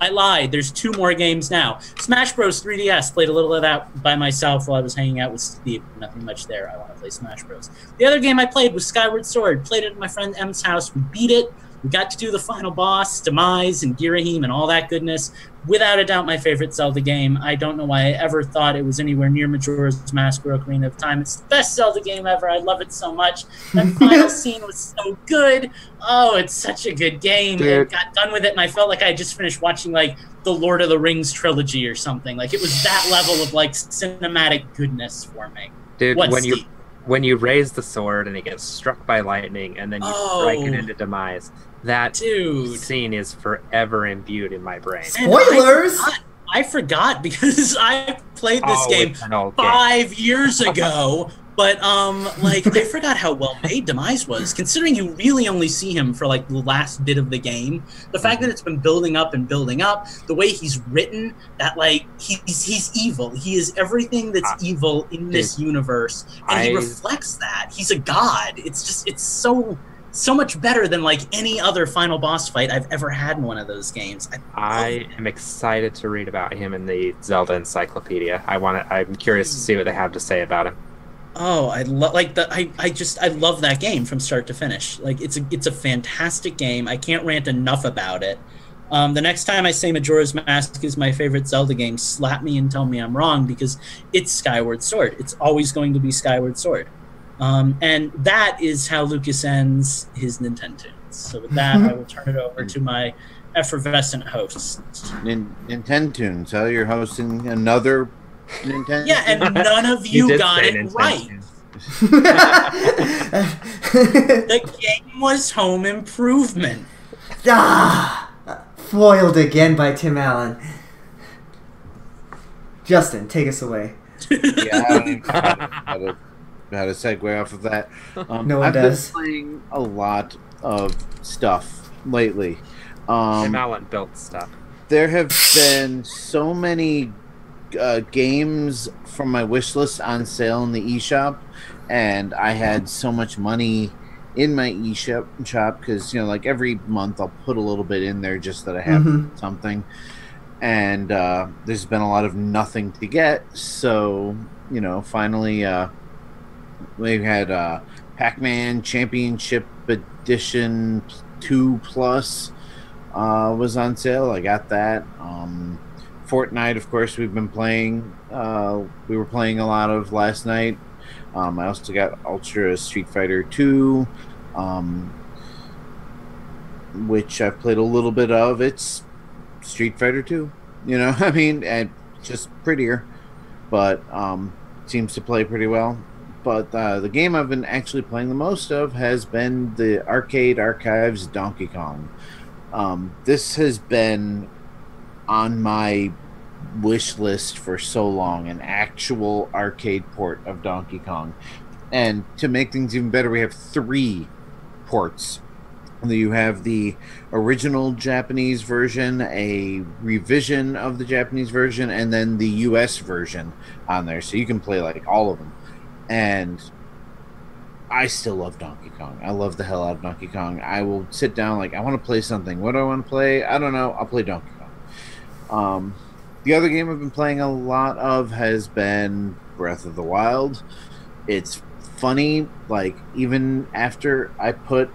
I lied. There's two more games now. Smash Bros. 3DS. Played a little of that by myself while I was hanging out with Steve. Nothing much there. I want to play Smash Bros. The other game I played was Skyward Sword. Played it at my friend M's house. We beat it. We got to do the final boss, Demise, and Girahim, and all that goodness. Without a doubt, my favorite Zelda game. I don't know why I ever thought it was anywhere near Majora's Mask or Ocarina of Time. It's the best Zelda game ever. I love it so much. That final scene was so good. Oh, it's such a good game. I got done with it, and I felt like I just finished watching like the Lord of the Rings trilogy or something. Like it was that level of like cinematic goodness for me. Dude, What, when you Steve? When you raise the sword and it gets struck by lightning and then you strike it Oh. into demise, that Dude. scene is forever imbued in my brain. And I Spoilers! forgot- I forgot because I played this Oh, game it's an old game. five years ago. But um, like I forgot how well made Demise was. Considering you really only see him for like the last bit of the game, the fact that it's been building up and building up, the way he's written, that like he's he's evil. He is everything that's Ah, evil in this universe, and he reflects that. He's a god. It's just it's so so much better than like any other final boss fight I've ever had in one of those games. I I am excited to read about him in the Zelda Encyclopedia. I want to, I'm curious to see what they have to say about him. Oh, I love like the I, I just I love that game from start to finish. Like it's a it's a fantastic game. I can't rant enough about it. Um, the next time I say Majora's Mask is my favorite Zelda game, slap me and tell me I'm wrong because it's Skyward Sword. It's always going to be Skyward Sword. Um, and that is how Lucas ends his Nintendo. So with that, I will turn it over to my effervescent host. Nin- Nintendoons, huh? You're hosting another Nintendo. Yeah, and none of you, did got it Nintendo. right. The game was Home Improvement. ah, Foiled again by Tim Allen. Justin, take us away. yeah, I don't even know how to, how to, how to segue off of that. Um, No one I've does. been playing a lot of stuff lately. Um, Tim Allen built stuff. there have been so many uh, games from my wish list on sale in the eShop, and I had so much money in my eShop shop because you know, like every month I'll put a little bit in there just that I have Mhm. something. And uh, there's been a lot of nothing to get, so you know, finally, uh, we had uh, Pac-Man Championship Edition Two Plus uh, was on sale. I got that. Um, Fortnite, of course, we've been playing. Uh, we were playing a lot of last night. Um, I also got Ultra Street Fighter 2, um, which I've played a little bit of. It's Street Fighter 2. You know, I mean, and just prettier, but um, seems to play pretty well. But uh, the game I've been actually playing the most of has been the Arcade Archives Donkey Kong. Um, this has been on my wish list for so long an actual arcade port of Donkey Kong. And to make things even better, we have three ports. You have the original Japanese version, a revision of the Japanese version, and then the US version on there. So you can play like all of them. And I still love Donkey Kong. I love the hell out of Donkey Kong. I will sit down like I want to play something. What do I want to play? I don't know. I'll play Donkey. Um, the other game I've been playing a lot of has been Breath of the Wild. It's funny, like even after I put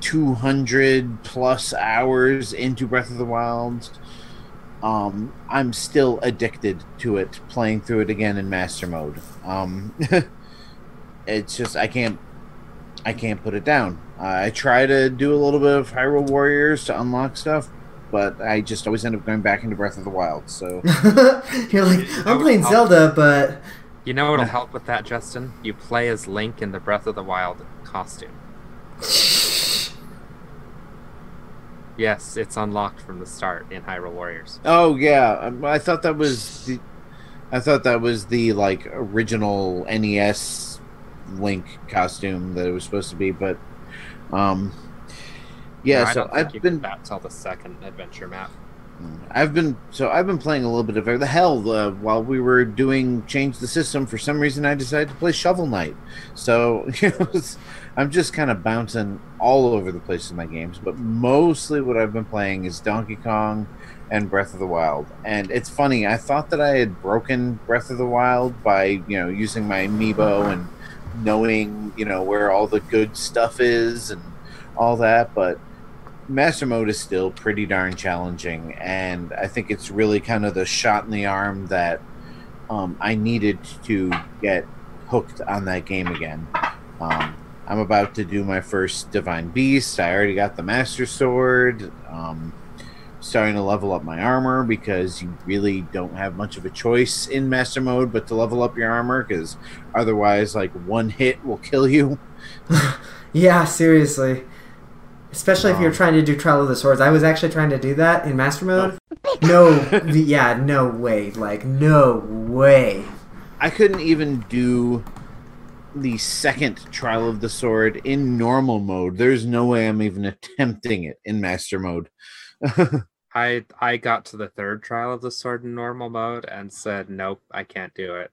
200 plus hours into Breath of the Wild, um, I'm still addicted to it, playing through it again in master mode. Um, it's just I can't I can't put it down. I try to do a little bit of Hyrule Warriors to unlock stuff, but I just always end up going back into Breath of the Wild. So You're like, I'm playing Zelda, but You know what'll help with that, Justin? You play as Link in the Breath of the Wild costume. Yes, it's unlocked from the start in Hyrule Warriors. Oh yeah, um, I thought that was the, I thought that was the like original NES Link costume that it was supposed to be, but um, yeah. No, so I've been back till the second adventure map. I've been so I've been playing a little bit of the hell uh, while we were doing change the system. For some reason, I decided to play Shovel Knight. So you know, I'm just kind of bouncing all over the place in my games. But mostly, what I've been playing is Donkey Kong and Breath of the Wild. And it's funny. I thought that I had broken Breath of the Wild by you know using my amiibo and knowing you know where all the good stuff is and all that, but Master Mode is still pretty darn challenging, and I think it's really kind of the shot in the arm that um, I needed to get hooked on that game again. Um, I'm about to do my first Divine Beast. I already got the Master Sword. Um, starting to level up my armor because you really don't have much of a choice in Master Mode but to level up your armor because otherwise, like one hit will kill you. yeah, seriously. Especially if you're Um, trying to do Trial of the Swords. I was actually trying to do that in Master Mode. No, yeah, no way. Like, no way. I couldn't even do the second trial of the sword in normal mode. There's no way I'm even attempting it in master mode. I I got to the third trial of the sword in normal mode and said, Nope, I can't do it.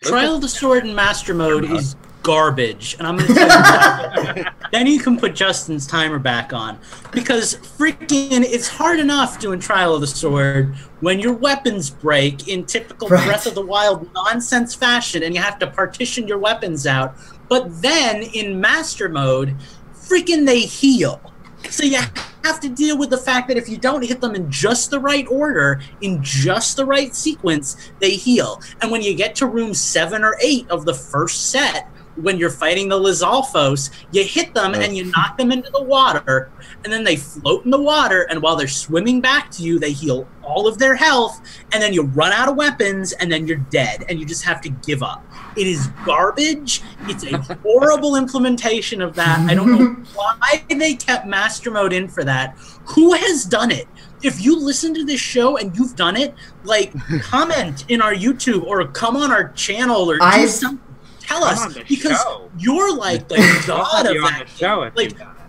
Trial of the Sword in Master Mode is garbage, and I'm gonna tell you why. then you can put Justin's timer back on because freaking it's hard enough doing Trial of the Sword when your weapons break in typical Right. Breath of the Wild nonsense fashion, and you have to partition your weapons out. But then in Master Mode, freaking they heal. So you have to deal with the fact that if you don't hit them in just the right order, in just the right sequence, they heal. And when you get to room seven or eight of the first set, when you're fighting the Lizalfos, you hit them and you knock them into the water, and then they float in the water, and while they're swimming back to you, they heal all of their health, and then you run out of weapons, and then you're dead, and you just have to give up. It is garbage. It's a horrible implementation of that. I don't know why they kept Master Mode in for that. Who has done it? If you listen to this show and you've done it, like comment in our YouTube or come on our channel or do I've- something. Tell Come us on the because show. you're like the god of have you on that. the show if Like, you've done it.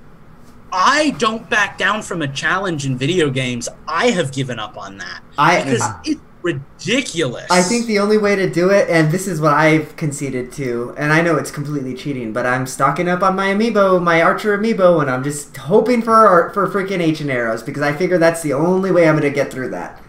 I don't back down from a challenge in video games. I have given up on that I because it's ridiculous. I think the only way to do it, and this is what I've conceded to, and I know it's completely cheating, but I'm stocking up on my amiibo, my Archer amiibo, and I'm just hoping for for freaking ancient arrows because I figure that's the only way I'm gonna get through that.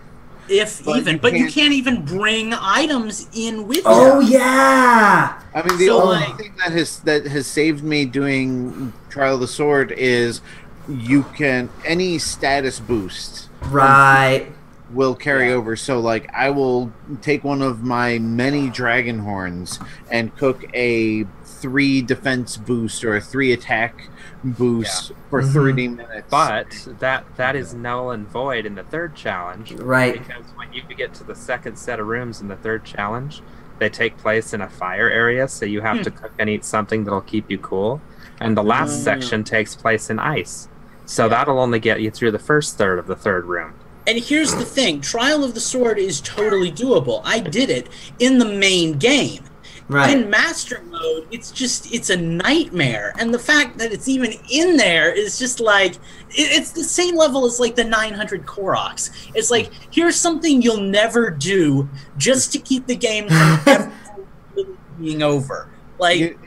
If But even, you but you can't- can't even bring items in with Oh you. Oh yeah, I mean, the So, only like- thing that has that has saved me doing Trial of the Sword is you can any status boost right. will carry over. So, like, I will take one of my many dragon horns and cook a three defense boost or a three attack boost for Mhm. 30 minutes. But that that is null and void in the third challenge. Right. Because when you get to the second set of rooms in the third challenge, they take place in a fire area, so you have Hmm. to cook and eat something that'll keep you cool. And the last Ah. section takes place in ice. So that'll only get you through the first third of the third room. And here's the thing: Trial of the Sword is totally doable. I did it in the main game. Right. In master mode, it's just it's a nightmare, and the fact that it's even in there is just like it, it's the same level as like the 900 Koroks. It's like here's something you'll never do just to keep the game from ever really being over. Like You-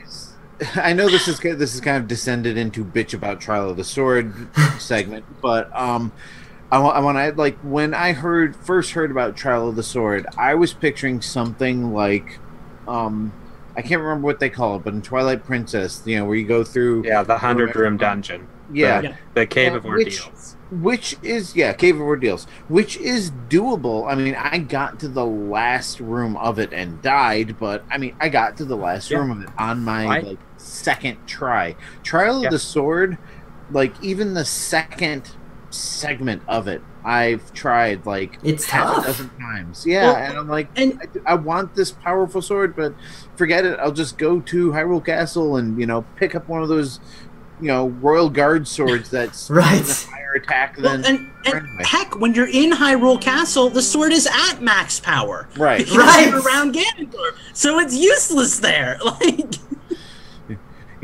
I know this is this is kind of descended into bitch about Trial of the Sword segment, but um, I want I want to like when I heard first heard about Trial of the Sword, I was picturing something like, um, I can't remember what they call it, but in Twilight Princess, you know, where you go through, Yeah, the hundred room dungeon. yeah, Yeah. The cave Yeah, of which- ordeals. which is yeah, Cave of Ordeals, which is doable. I mean, I got to the last room of it and died, but I mean, I got to the last Yeah. room of it on my I- like second try. Trial Yeah. of the Sword, like even the second segment of it, I've tried like It's half tough. a dozen times. Yeah, Well, and I'm like, and I, I want this powerful sword, but forget it. I'll just go to Hyrule Castle and you know pick up one of those, you know, Royal Guard swords that's Right. higher attack well, than and, and heck, when you're in Hyrule Castle, the sword is at max power. right. Right. around Ganondorf, so it's useless there. Like.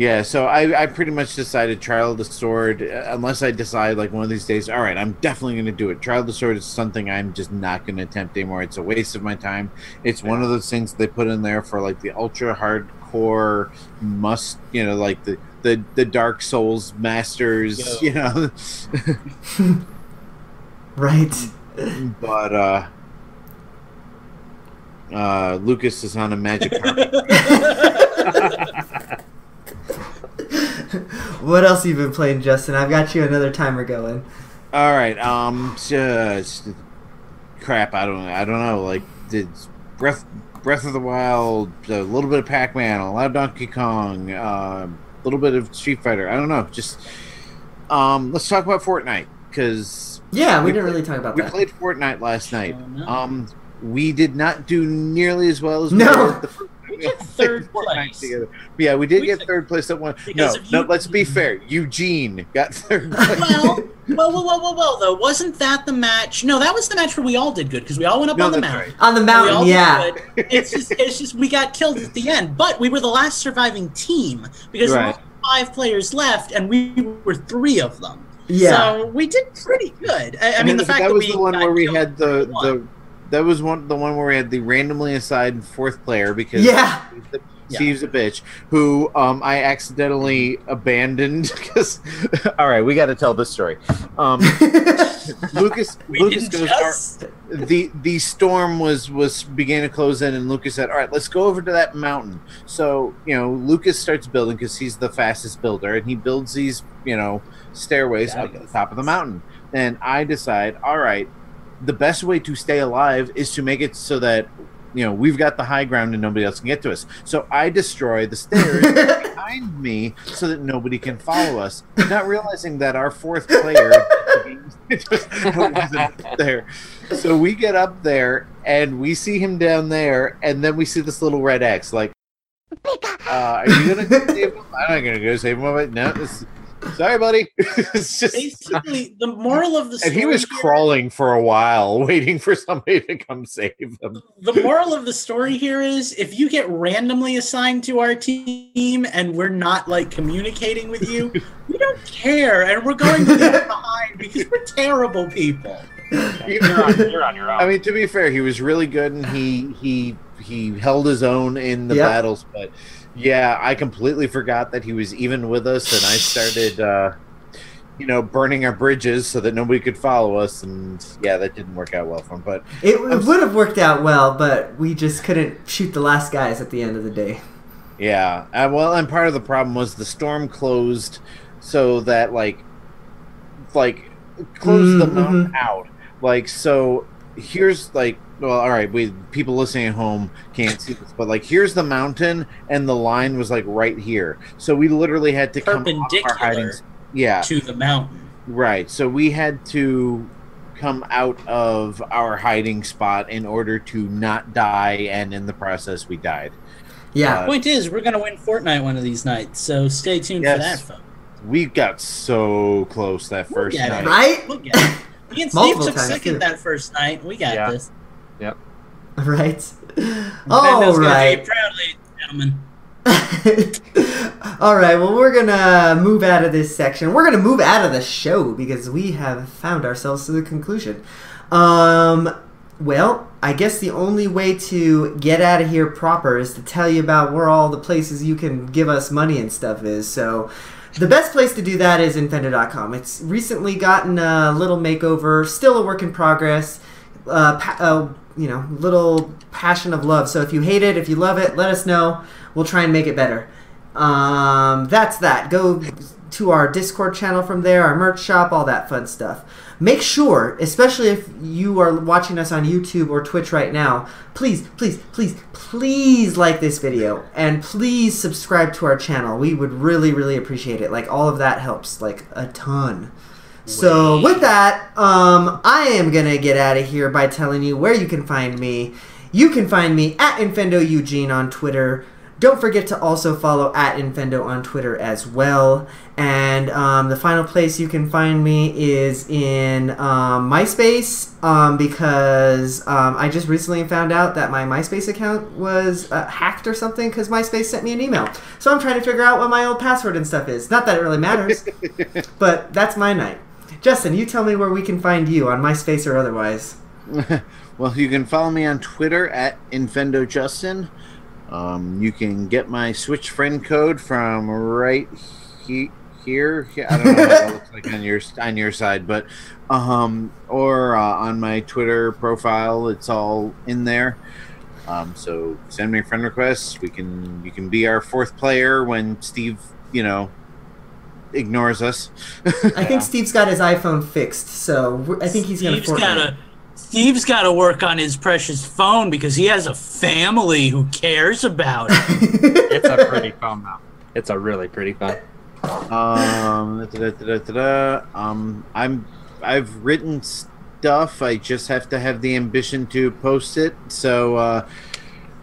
Yeah, so I, I pretty much decided Trial of the Sword, uh, unless I decide like one of these days, all right, I'm definitely going to do it. Trial of the Sword is something I'm just not going to attempt anymore. It's a waste of my time. It's one of those things they put in there for like the ultra hardcore must, you know, like the the, the Dark Souls masters, Yo. you know. Right. but uh uh Lucas is on a magic carpet. What else you been playing, Justin? I've got you another timer going. All right. Um. Just crap. I don't. I don't know. Like did Breath Breath of the Wild, a little bit of Pac Man, a lot of Donkey Kong, uh, a little bit of Street Fighter. I don't know. Just um. Let's talk about Fortnite because Yeah, we, We didn't played- really talk about we that. played Fortnite last night. Oh, no. Um. We did not do nearly as well as we No. did the first We time did played third place. together. Yeah, we did We get took- third place at one. No, Because no. Let's be fair. Eugene got third place. well, well, well, well, well, well, though, wasn't that the match? No, that was the match where we all did good because we all went up No, on the mountain. right. On the We all mountain, yeah. It's just, it's just we got killed at the end, but we were the last surviving team because there Right. were five players left, and we were three of them. Yeah. So we did pretty good. I, I mean, the fact that, was we the one where we had the the that was one the one where we had the randomly assigned fourth player because Yeah. Steve's a bitch who um I accidentally abandoned because all right we got to tell this story. Um Lucas we Lucas goes just. right, the the storm was was began to close in and Lucas said all right let's go over to that mountain. So you know Lucas starts building because he's the fastest builder and he builds these you know stairways up to the top of the mountain. And I decide all right the best way to stay alive is to make it so that you know we've got the high ground and nobody else can get to us. So I destroy the stairs behind me so that nobody can follow us, not realizing that our fourth player wasn't there. So we get up there and we see him down there, and then we see this little red X. Like, uh, are you gonna go save him? I'm not gonna go save him. I'm no, this, sorry, buddy. it's just. Basically, the moral of the story And he was here- crawling for a while, waiting for somebody to come save him. the moral of the story here is if you get randomly assigned to our team and we're not like communicating with you, we don't care and we're going to leave you behind because we're terrible people. You're on, you're on your own. I mean, to be fair, he was really good, and he he he held his own in the Yep. battles. But yeah, I completely forgot that he was even with us, and I started, uh, you know, burning our bridges so that nobody could follow us, and yeah, that didn't work out well for him. But It, it would have worked out well, but we just couldn't shoot the last guys at the end of the day. Yeah. Uh, well, and part of the problem was the storm closed so that like like closed the Mm, mountain out. Like so here's like well all right, we people listening at home can't see this, but like here's the mountain and the line was like right here. So we literally had to come off our hiding Perpendicular Yeah. to the mountain. Right. So we had to come out of our hiding spot in order to not die and in the process we died. Yeah. Uh, Point is, we're gonna win Fortnite one of these nights, so stay tuned Yes. for that, folks. We got so close that We'll first get night. it. right? We'll get it. Me and Steve took times, second too. that first night. We got Yeah. this. Right. All All right. Proud, ladies and gentlemen. All right. Well, we're gonna move out of this section. We're gonna move out of the show because we have found ourselves to the conclusion. Um. Well, I guess the only way to get out of here proper is to tell you about where all the places you can give us money and stuff is. So, the best place to do that is Infendo.com. It's recently gotten a little makeover, still a work in progress. Uh, pa- uh, you know, little passion of love. So if you hate it, if you love it, let us know. We'll try and make it better. Um, that's that. Go to our Discord channel from there, our merch shop, all that fun stuff. Make sure, especially if you are watching us on YouTube or Twitch right now, please, please, please, please like this video and please subscribe to our channel. We would really, really appreciate it. Like all of that helps, like a ton. So with that, um, I am gonna get out of here by telling you where you can find me. You can find me at Infendo Eugene on Twitter. Don't forget to also follow at Infendo on Twitter as well. And um, the final place you can find me is in um, MySpace um, because um, I just recently found out that my MySpace account was uh, hacked or something because MySpace sent me an email. So I'm trying to figure out what my old password and stuff is. Not that it really matters, but that's my night. Justin, you tell me where we can find you on MySpace or otherwise. well, you can follow me on Twitter at InfendoJustin. Um, you can get my Switch friend code from right he- here. He- I don't know what that looks like on your on your side, but um, or uh, on my Twitter profile, it's all in there. Um, so send me a friend request. We can you can be our fourth player when Steve, you know, ignores us. I think Steve's got his iPhone fixed, so I think he's going to Steve's gotta Steve's gotta work on his precious phone because he has a family who cares about it. it's a pretty phone though. It's a really pretty phone. Um, da-da-da-da-da-da. um, I'm I've written stuff. I just have to have the ambition to post it. So, uh,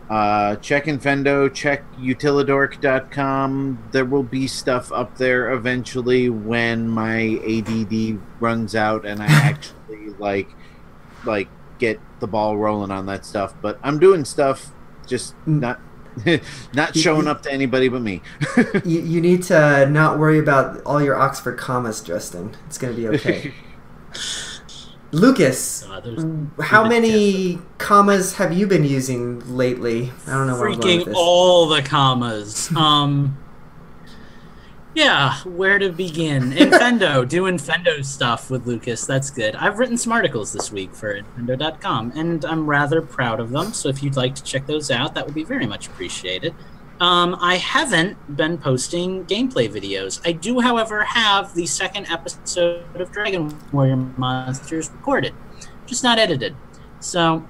uh, check Infendo, check utilidork.com. There will be stuff up there eventually when my ADD runs out and I actually like like get the ball rolling on that stuff. But I'm doing stuff, just Mm. not not showing up to anybody but me. You, you need to not worry about all your Oxford commas, Justin. It's going to be okay. Lucas, Uh, how Good many commas have you been using lately? I don't know where I'm freaking all the commas. Um, yeah, where to begin? Infendo, doing Fendo stuff with Lucas. That's good. I've written some articles this week for Infendo.com, and I'm rather proud of them. So if you'd like to check those out, that would be very much appreciated. Um, I haven't been posting gameplay videos. I do, however, have the second episode of Dragon Warrior Monsters recorded, just not edited. So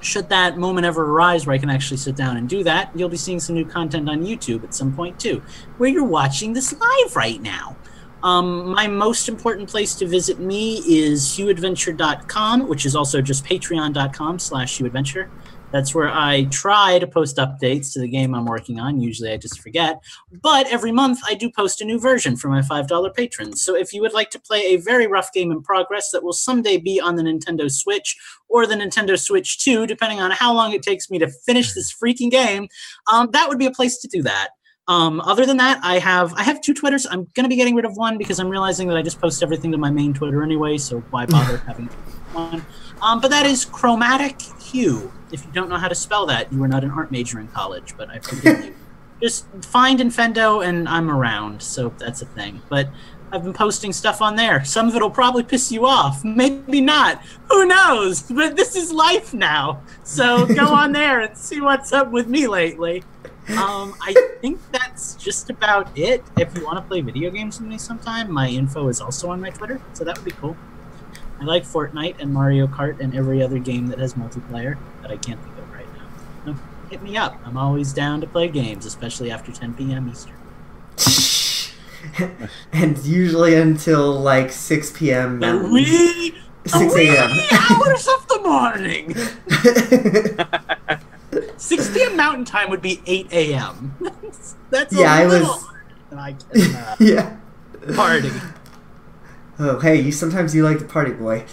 should that moment ever arise where I can actually sit down and do that, you'll be seeing some new content on YouTube at some point too, where you're watching this live right now. Um, my most important place to visit me is hughadventure.com, which is also just patreon.com slash hughadventure. That's where I try to post updates to the game I'm working on. Usually I just forget. But every month I do post a new version for my $5 patrons. So if you would like to play a very rough game in progress that will someday be on the Nintendo Switch or the Nintendo Switch 2, depending on how long it takes me to finish this freaking game, um, that would be a place to do that. Um, other than that, I have I have two Twitters. I'm gonna be getting rid of one because I'm realizing that I just post everything to my main Twitter anyway. So why bother having one? Um, but that is Chromatic Hue. If you don't know how to spell that, you were not an art major in college, but I forgive you. Just find Infendo and I'm around, so that's a thing. But I've been posting stuff on there. Some of it'll probably piss you off, maybe not. Who knows? But this is life now. So go on there and see what's up with me lately. Um, I think that's just about it. If you want to play video games with me sometime, my info is also on my Twitter, so that would be cool. I like Fortnite and Mario Kart and every other game that has multiplayer that I can't think of right now. Hit me up. I'm always down to play games, especially after 10 p.m. Eastern. and usually until like 6 p.m. Mountain. wee, 6 wee a.m. hours of the morning. 6 p.m. Mountain Time would be 8 a.m. That's, that's Yeah, a I little was- than I can uh, yeah. party. Oh, hey, you sometimes you like the party, boy.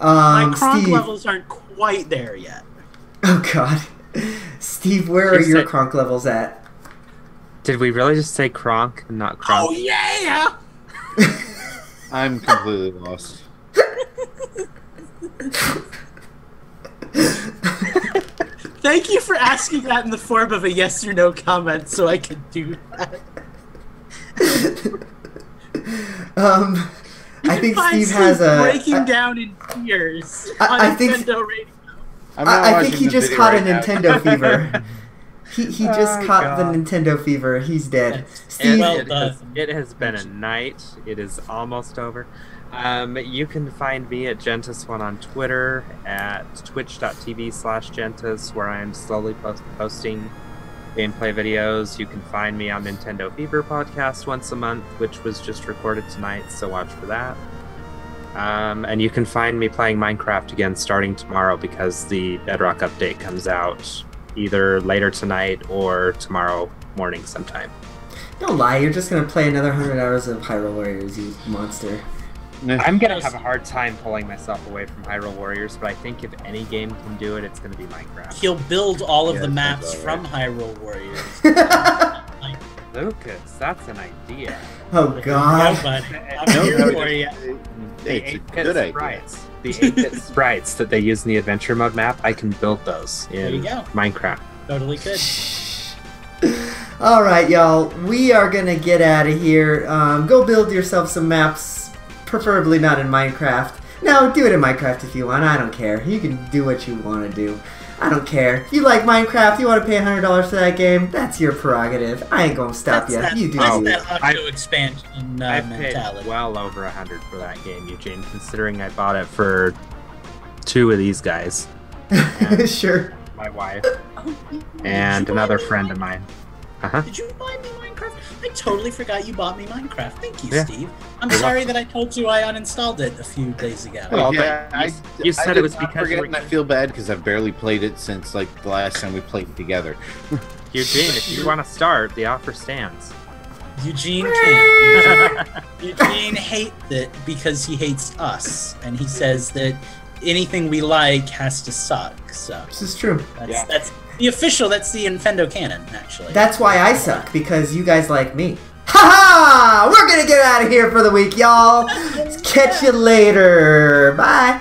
My Um, cronk Steve. levels aren't quite there yet. Oh God, Steve, where are your said- cronk levels at? Did we really just say Kronk and not Kronk? Oh yeah! I'm completely lost. Thank you for asking that in the form of a yes or no comment, so I could do that. Um, I think Steve has a. breaking I- down in tears I- on I think- Nintendo Radio. I'm I, I think he just caught right a. Nintendo fever. He, he just Oh, caught God. the Nintendo fever. He's dead. Steve, Well it, has, it has been a night. It is almost over. Um, you can find me at Gentis1 on Twitter at twitch.tv slash Gentis, where I am slowly post- posting gameplay videos. You can find me on Nintendo Fever podcast once a month, which was just recorded tonight, so watch for that. Um, and you can find me playing Minecraft again starting tomorrow because the Bedrock update comes out either later tonight or tomorrow morning sometime. don't lie. You're just gonna play another hundred hours of Hyrule Warriors, you monster. I'm gonna have a hard time pulling myself away from Hyrule Warriors, but I think if any game can do it, it's gonna be Minecraft. He'll build all of Yeah, the maps from. Hyrule Warriors. Like, Lucas, that's an idea. oh no, God. buddy. I'm No, here no, for you. The It's a 8-bit good idea. sprites, the 8-bit sprites that they use in the adventure mode map, I can build those There you in go. Minecraft. Totally could. All right, y'all. We are gonna get out of here. Um, go build yourself some maps, preferably not in Minecraft. No, do it in Minecraft if you want. I don't care. You can do what you want to do. I don't care. If you like Minecraft, you want to pay hundred dollars for that game. That's your prerogative. I ain't gonna stop That's you. that, You do that's you. that I've- auto expansion uh, I've paid mentality. well over a hundred for that game, Eugene, considering I bought it for two of these guys, sure. my wife Oh, and another friend of mine. Uh-huh. Did you buy me Minecraft? I totally forgot you bought me Minecraft. Thank you, Yeah. Steve. I'm You're sorry that I told you I uninstalled it a few days ago. Well, yeah, but I, you- you said I it was because you were- and I feel bad because I've barely played it since like the last time we played it together. Eugene, if you want to start, the offer stands. Eugene can't. Eugene, Eugene hates it because he hates us, and he says that anything we like has to suck. So This is true. that's Yeah. that's the official. That's the Infendo canon, actually. That's why I suck because you guys like me. Ha ha! We're gonna get out of here for the week, y'all. Catch you later. Bye.